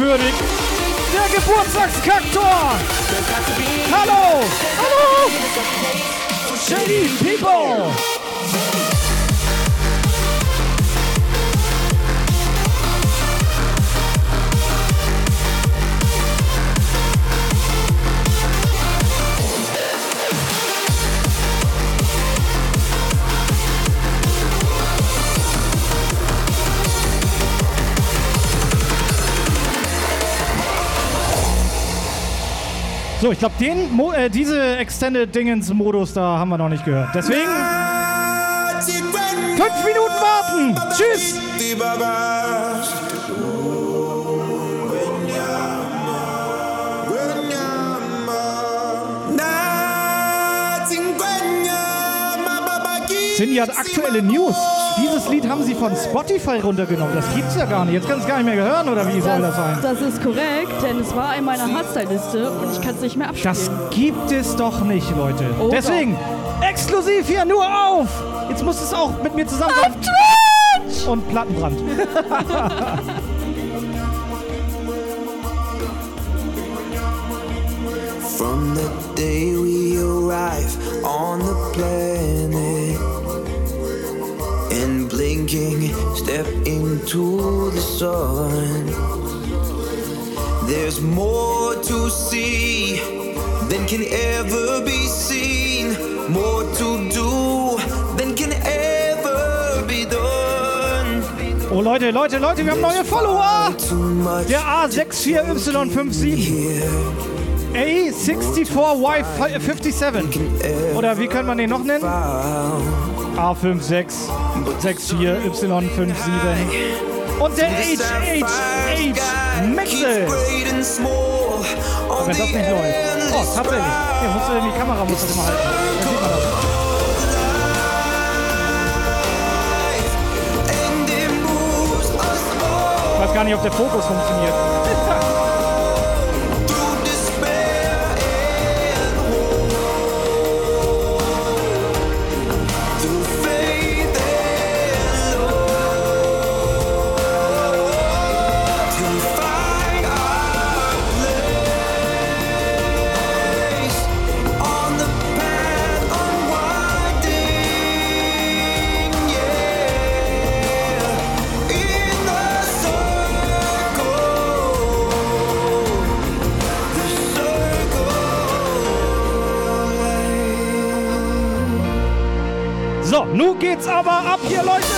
Gewürdigt. Der Geburtstagskaktor. Hallo. Hallo. Shady People. So, ich glaube, den, Mo äh, diese Extended Dingens-Modus, da haben wir noch nicht gehört. Deswegen fünf Minuten warten. Tschüss. Cindy hat aktuelle News. Dieses Lied haben sie von Spotify runtergenommen. Das gibt's ja gar nicht. Jetzt kannst du es gar nicht mehr hören, oder wie soll das sein? Das ist korrekt, denn es war in meiner Hardstyle-Liste und ich kann es nicht mehr abspielen. Das gibt es doch nicht, Leute. Oh Deswegen, exklusiv hier nur auf. Jetzt musst du es auch mit mir zusammen auf Twitch! Und Plattenbrand. (laughs) From the day we arrive on the planet blinking step into the sun, there's more to see than can ever be seen, more to do than can ever be done. Oh Leute, Leute, Leute, wir haben neue Follower. Der A64Y57. A64Y57. Oder wie kann man den noch nennen? A56 64Y57. Und der HHH Mixel. Wenn das nicht läuft. Oh, tatsächlich. Hier musst du in die Kamera musst du das mal halten. Dann sieht man das. Ich weiß gar nicht, ob der Fokus funktioniert. (laughs) Nun geht's aber ab hier, Leute!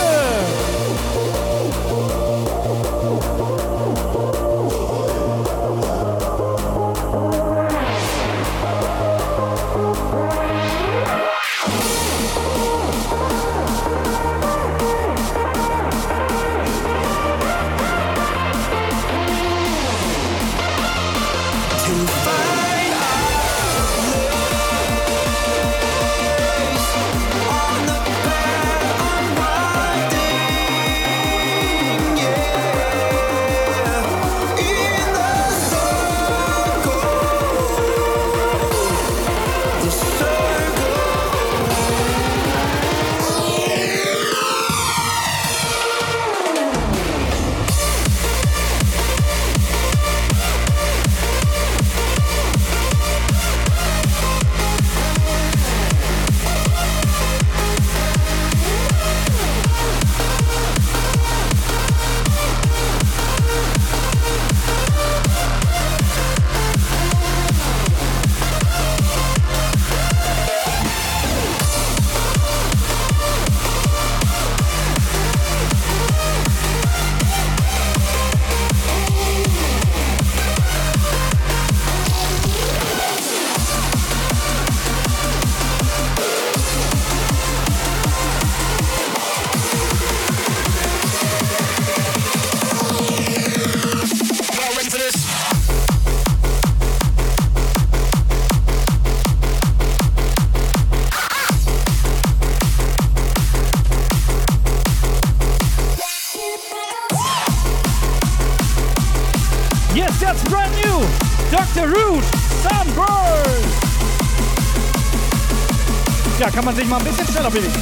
kann man sich mal ein bisschen schneller bewegen.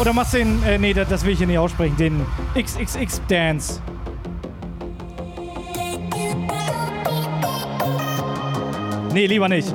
Oder machst du den, äh, nee, das, das will ich hier nicht aussprechen, den XXX-Dance. Nee, lieber nicht.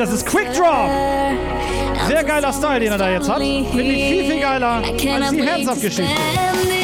das ist Quick Drop. Sehr geiler Style, den er da jetzt hat. Finde ich viel, viel geiler als die Hands-Up-Geschichte.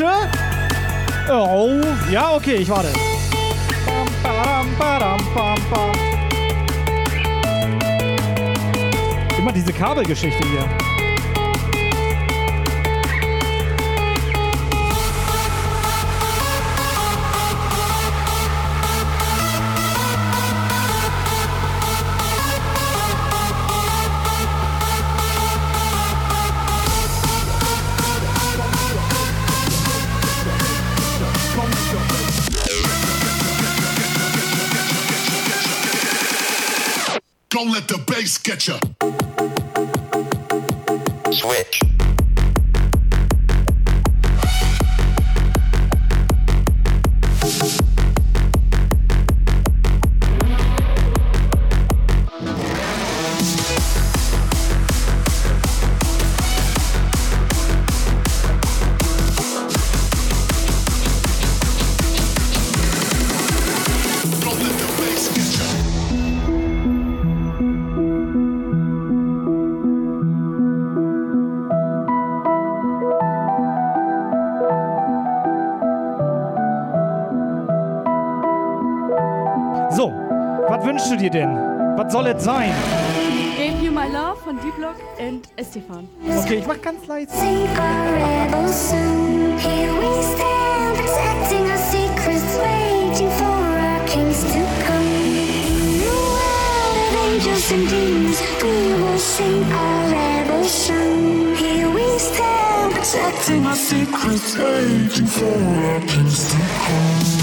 Wünsche? Oh, ja, okay, ich warte. Immer diese Kabelgeschichte hier. Don't let the bass get ya. Switch. Sein? Gave You My Love von D-Block und Estefan. Okay, ich mach ganz leise. Sing our rebel song. Here we stand, protecting our secrets, waiting for our kings to come. In a world of angels and demons, we will sing our rebel. Here we stand, protecting our secrets, waiting for our kings to come.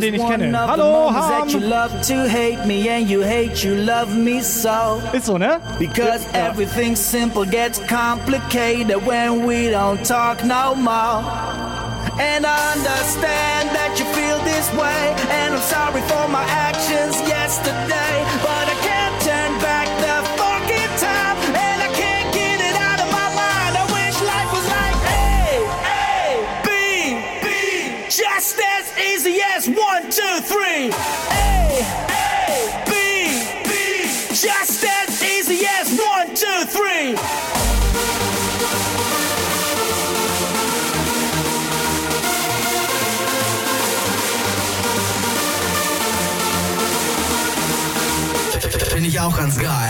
Mann, den ich kenne. Hallo, Ham! Ist so, ne? Eh? Because ja. everything simple gets complicated when we don't talk no more. And I understand that you feel this way. And I'm sorry for my actions yesterday. But Johannes Guy.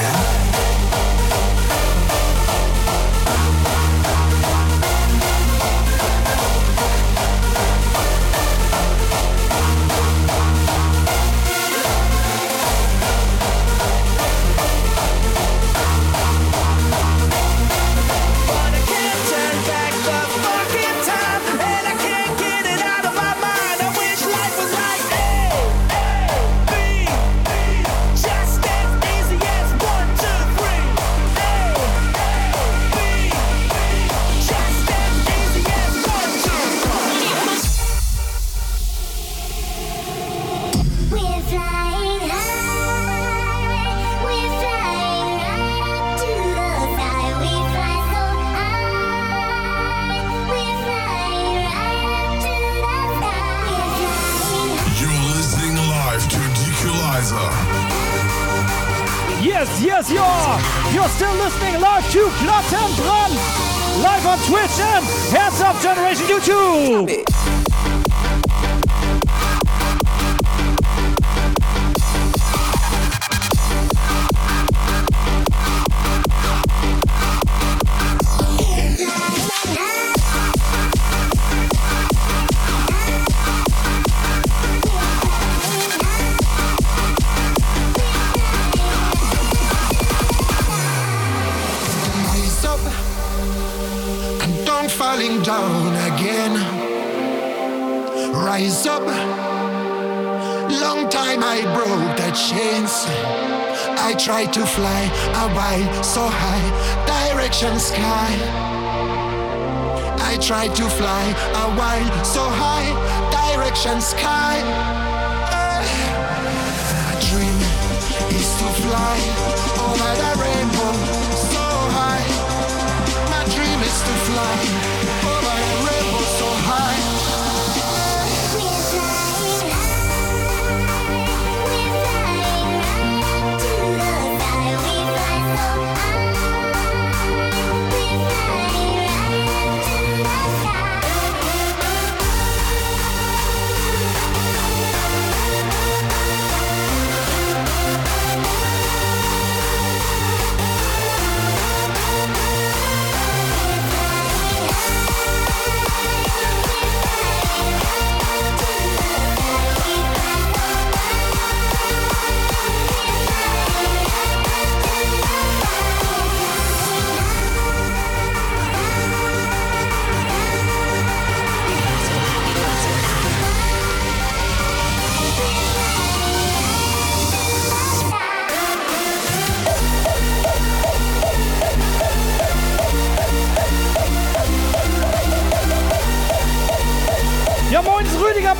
rise up. Long time I broke the chains. I tried to fly away so high, direction sky. I tried to fly away so high, direction sky.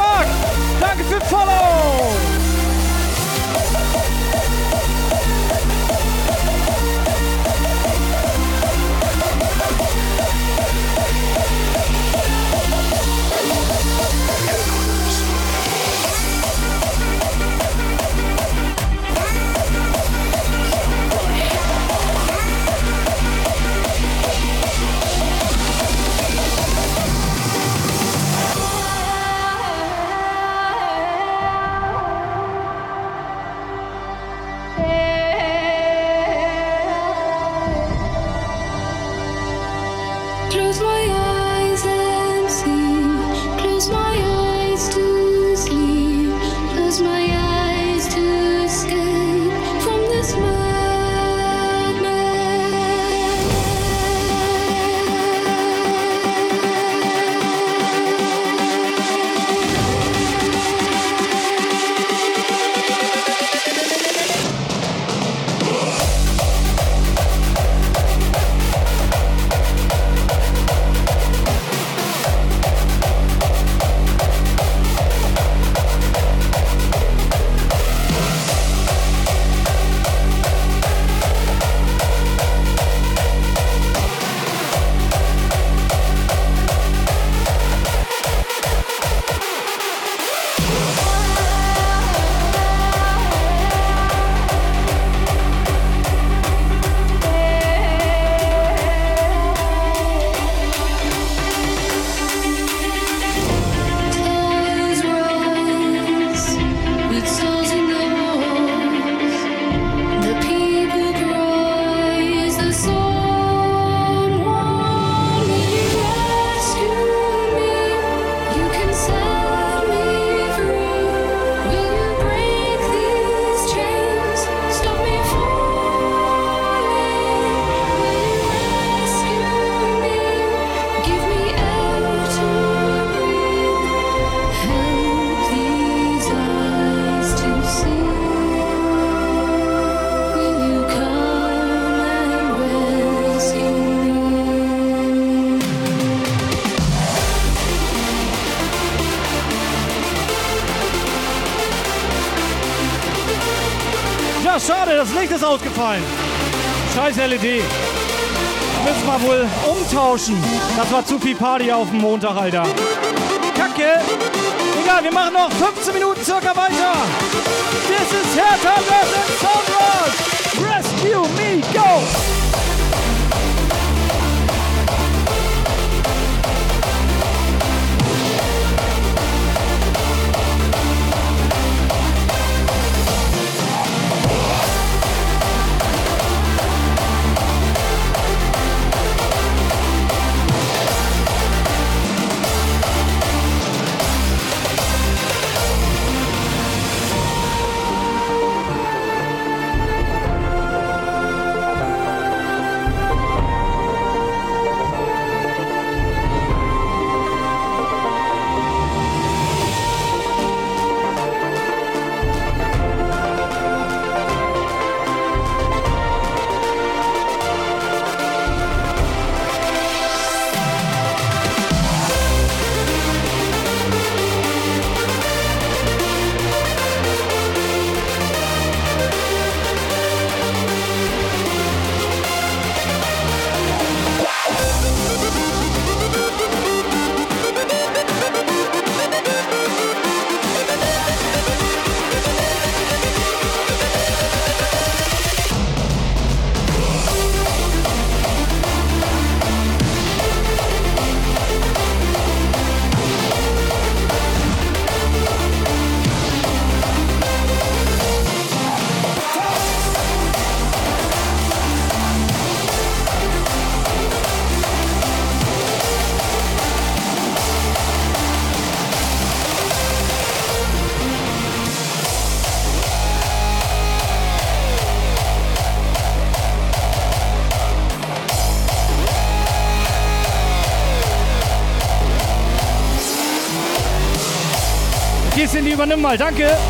Marc. Danke für Follow. rein. Scheiß LED. Müssen wir wohl umtauschen. Das war zu viel Party auf dem Montag, Alter. Kacke. Egal, wir machen noch 15 Minuten circa weiter. This is Hertha versus Soundrush. Rescue me, go! Fußball. Danke.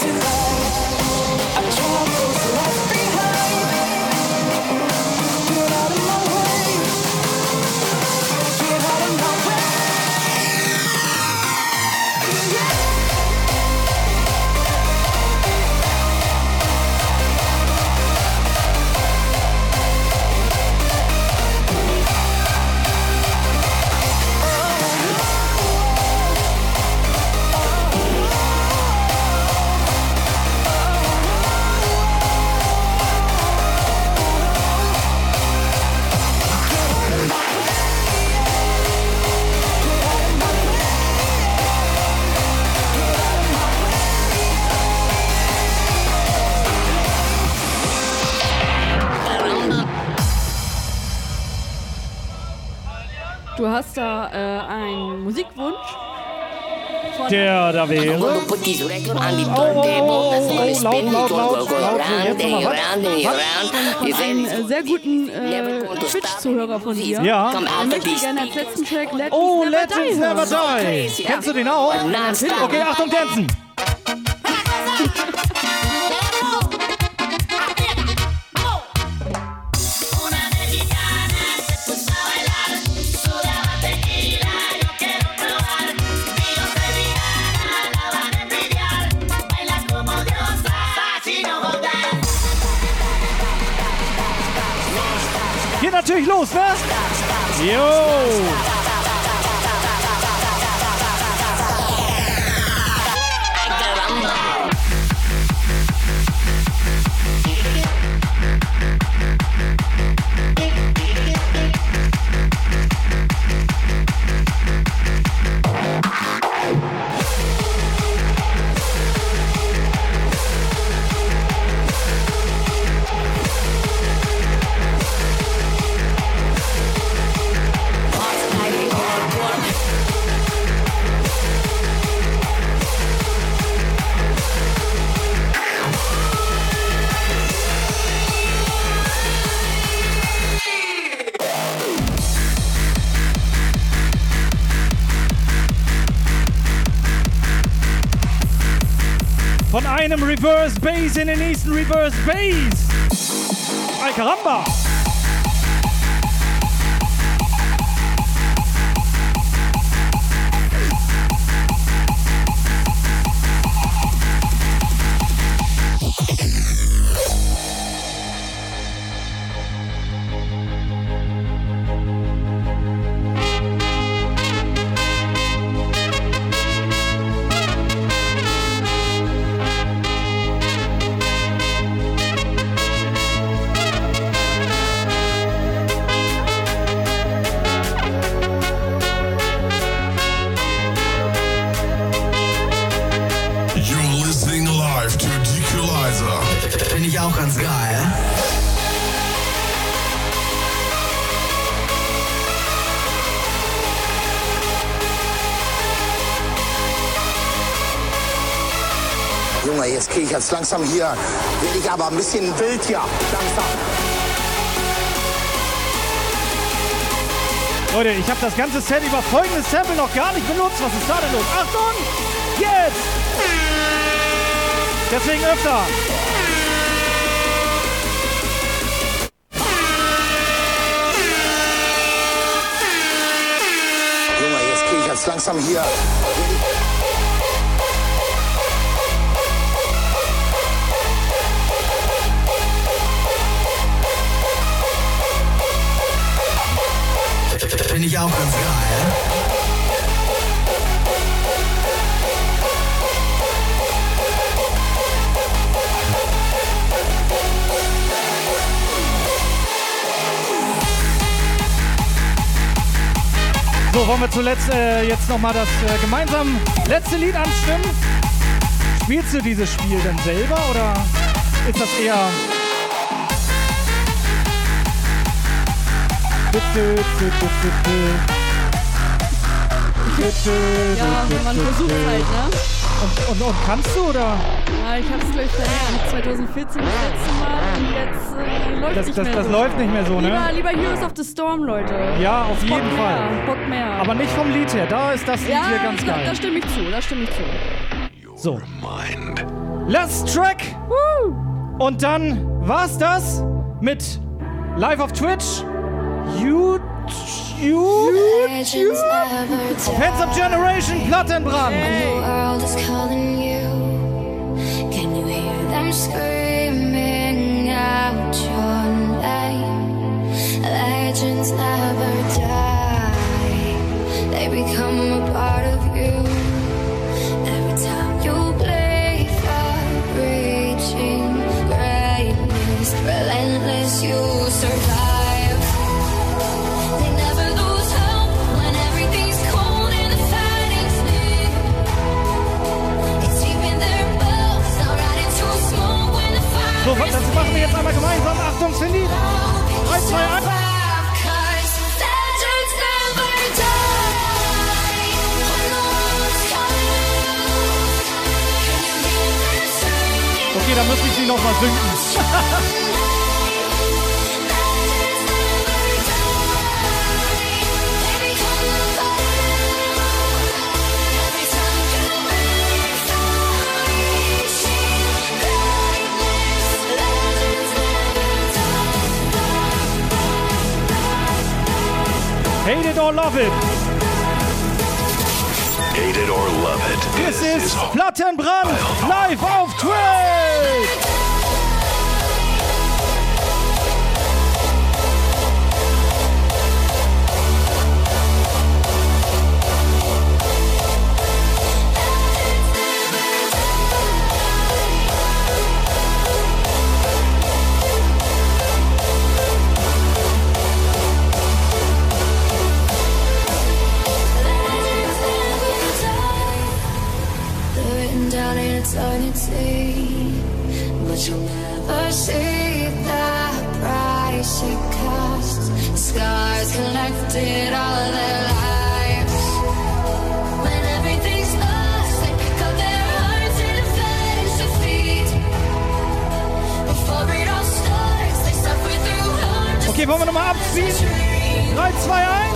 to love. Said äh, sehr guten äh, Twitch-Zuhörer von dir. Ja. Er möchte gerne als letzten Track Legends Oh, Never Legends Die Never hören. Die. Kennst du den auch? Okay, Achtung, tanzen. reverse bass in an Eastern reverse bass. Langsam hier, werde ich aber ein bisschen wild hier. Langsam. Leute, ich habe das ganze Set über folgendes Sample noch gar nicht benutzt. Was ist da denn los? Achtung! Jetzt! Deswegen öfter. Junge, jetzt kriege ich jetzt langsam hier. Finde ich auch ganz geil. So, wollen wir zuletzt äh, jetzt nochmal das äh, gemeinsam letzte Lied anstimmen? Spielst du dieses Spiel denn selber oder ist das eher. Ja, man versucht halt, ne? Und, und, und kannst du oder? Ja, ich hab's gleich seit 2014 das letzte Mal und jetzt äh, läuft Das- nicht das- mehr das so. läuft nicht mehr so, ne? Lieber, lieber Heroes of the Storm, Leute. Ja, auf Bock jeden mehr, Fall. Bock mehr. Aber nicht vom Lied her, da ist das Lied ja, hier ganz da, geil. da stimme ich zu, da stimme ich zu. So. Last Track. Und dann war's das mit live auf Twitch, YouTube, YouTube, Hands Up Generation, Plattenbrand. And the world is calling you. Can you hear them screaming out your name? Legends never die, they become a part of you. Every time you play for reaching greatness, relentless, you survive. Das machen wir jetzt einmal gemeinsam. Achtung, Cindy. 3, 2, 1. Okay, dann müsste ich sie nochmal sinken. (laughs) Hate it or love it. Hate it or love it. This is Plattenbrand live auf Twitch. Eternity, but you'll never see the price it costs. Scars collected all their lives. When everything's lost, they pick up their hearts and face defeat. Before it all starts, they suffer through harm. Okay, wollen wir nochmal abziehen? 3, 2, 1.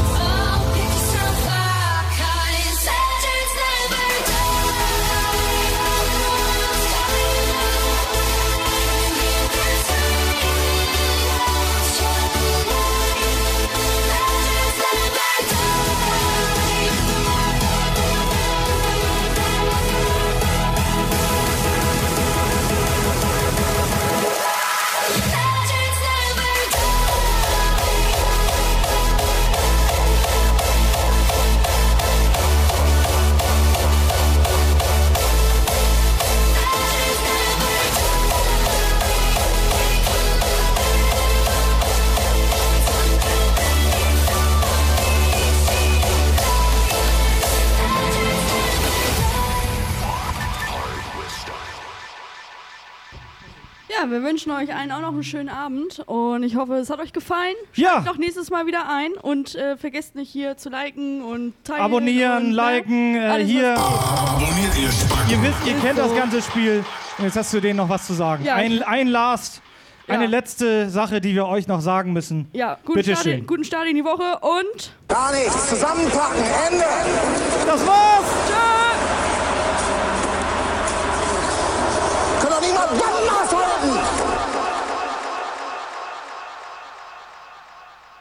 wünschen euch allen auch noch einen schönen Abend und ich hoffe, es hat euch gefallen. Ja. Schaltet doch nächstes Mal wieder ein und äh, vergesst nicht hier zu liken und teilen. Abonnieren, und, ne, liken, äh, alles, hier. Abonniert ihr Spacken. Ihr wisst, ihr kennt das so. ganze Spiel. Und jetzt hast du denen noch was zu sagen. Ja, ein, ein Last, eine Ja. letzte Sache, die wir euch noch sagen müssen. Ja, guten Bitte Start, schön. guten Start in die Woche und Gar nichts. Zusammenpacken. Ende. Das war's. tschö! Kann doch niemand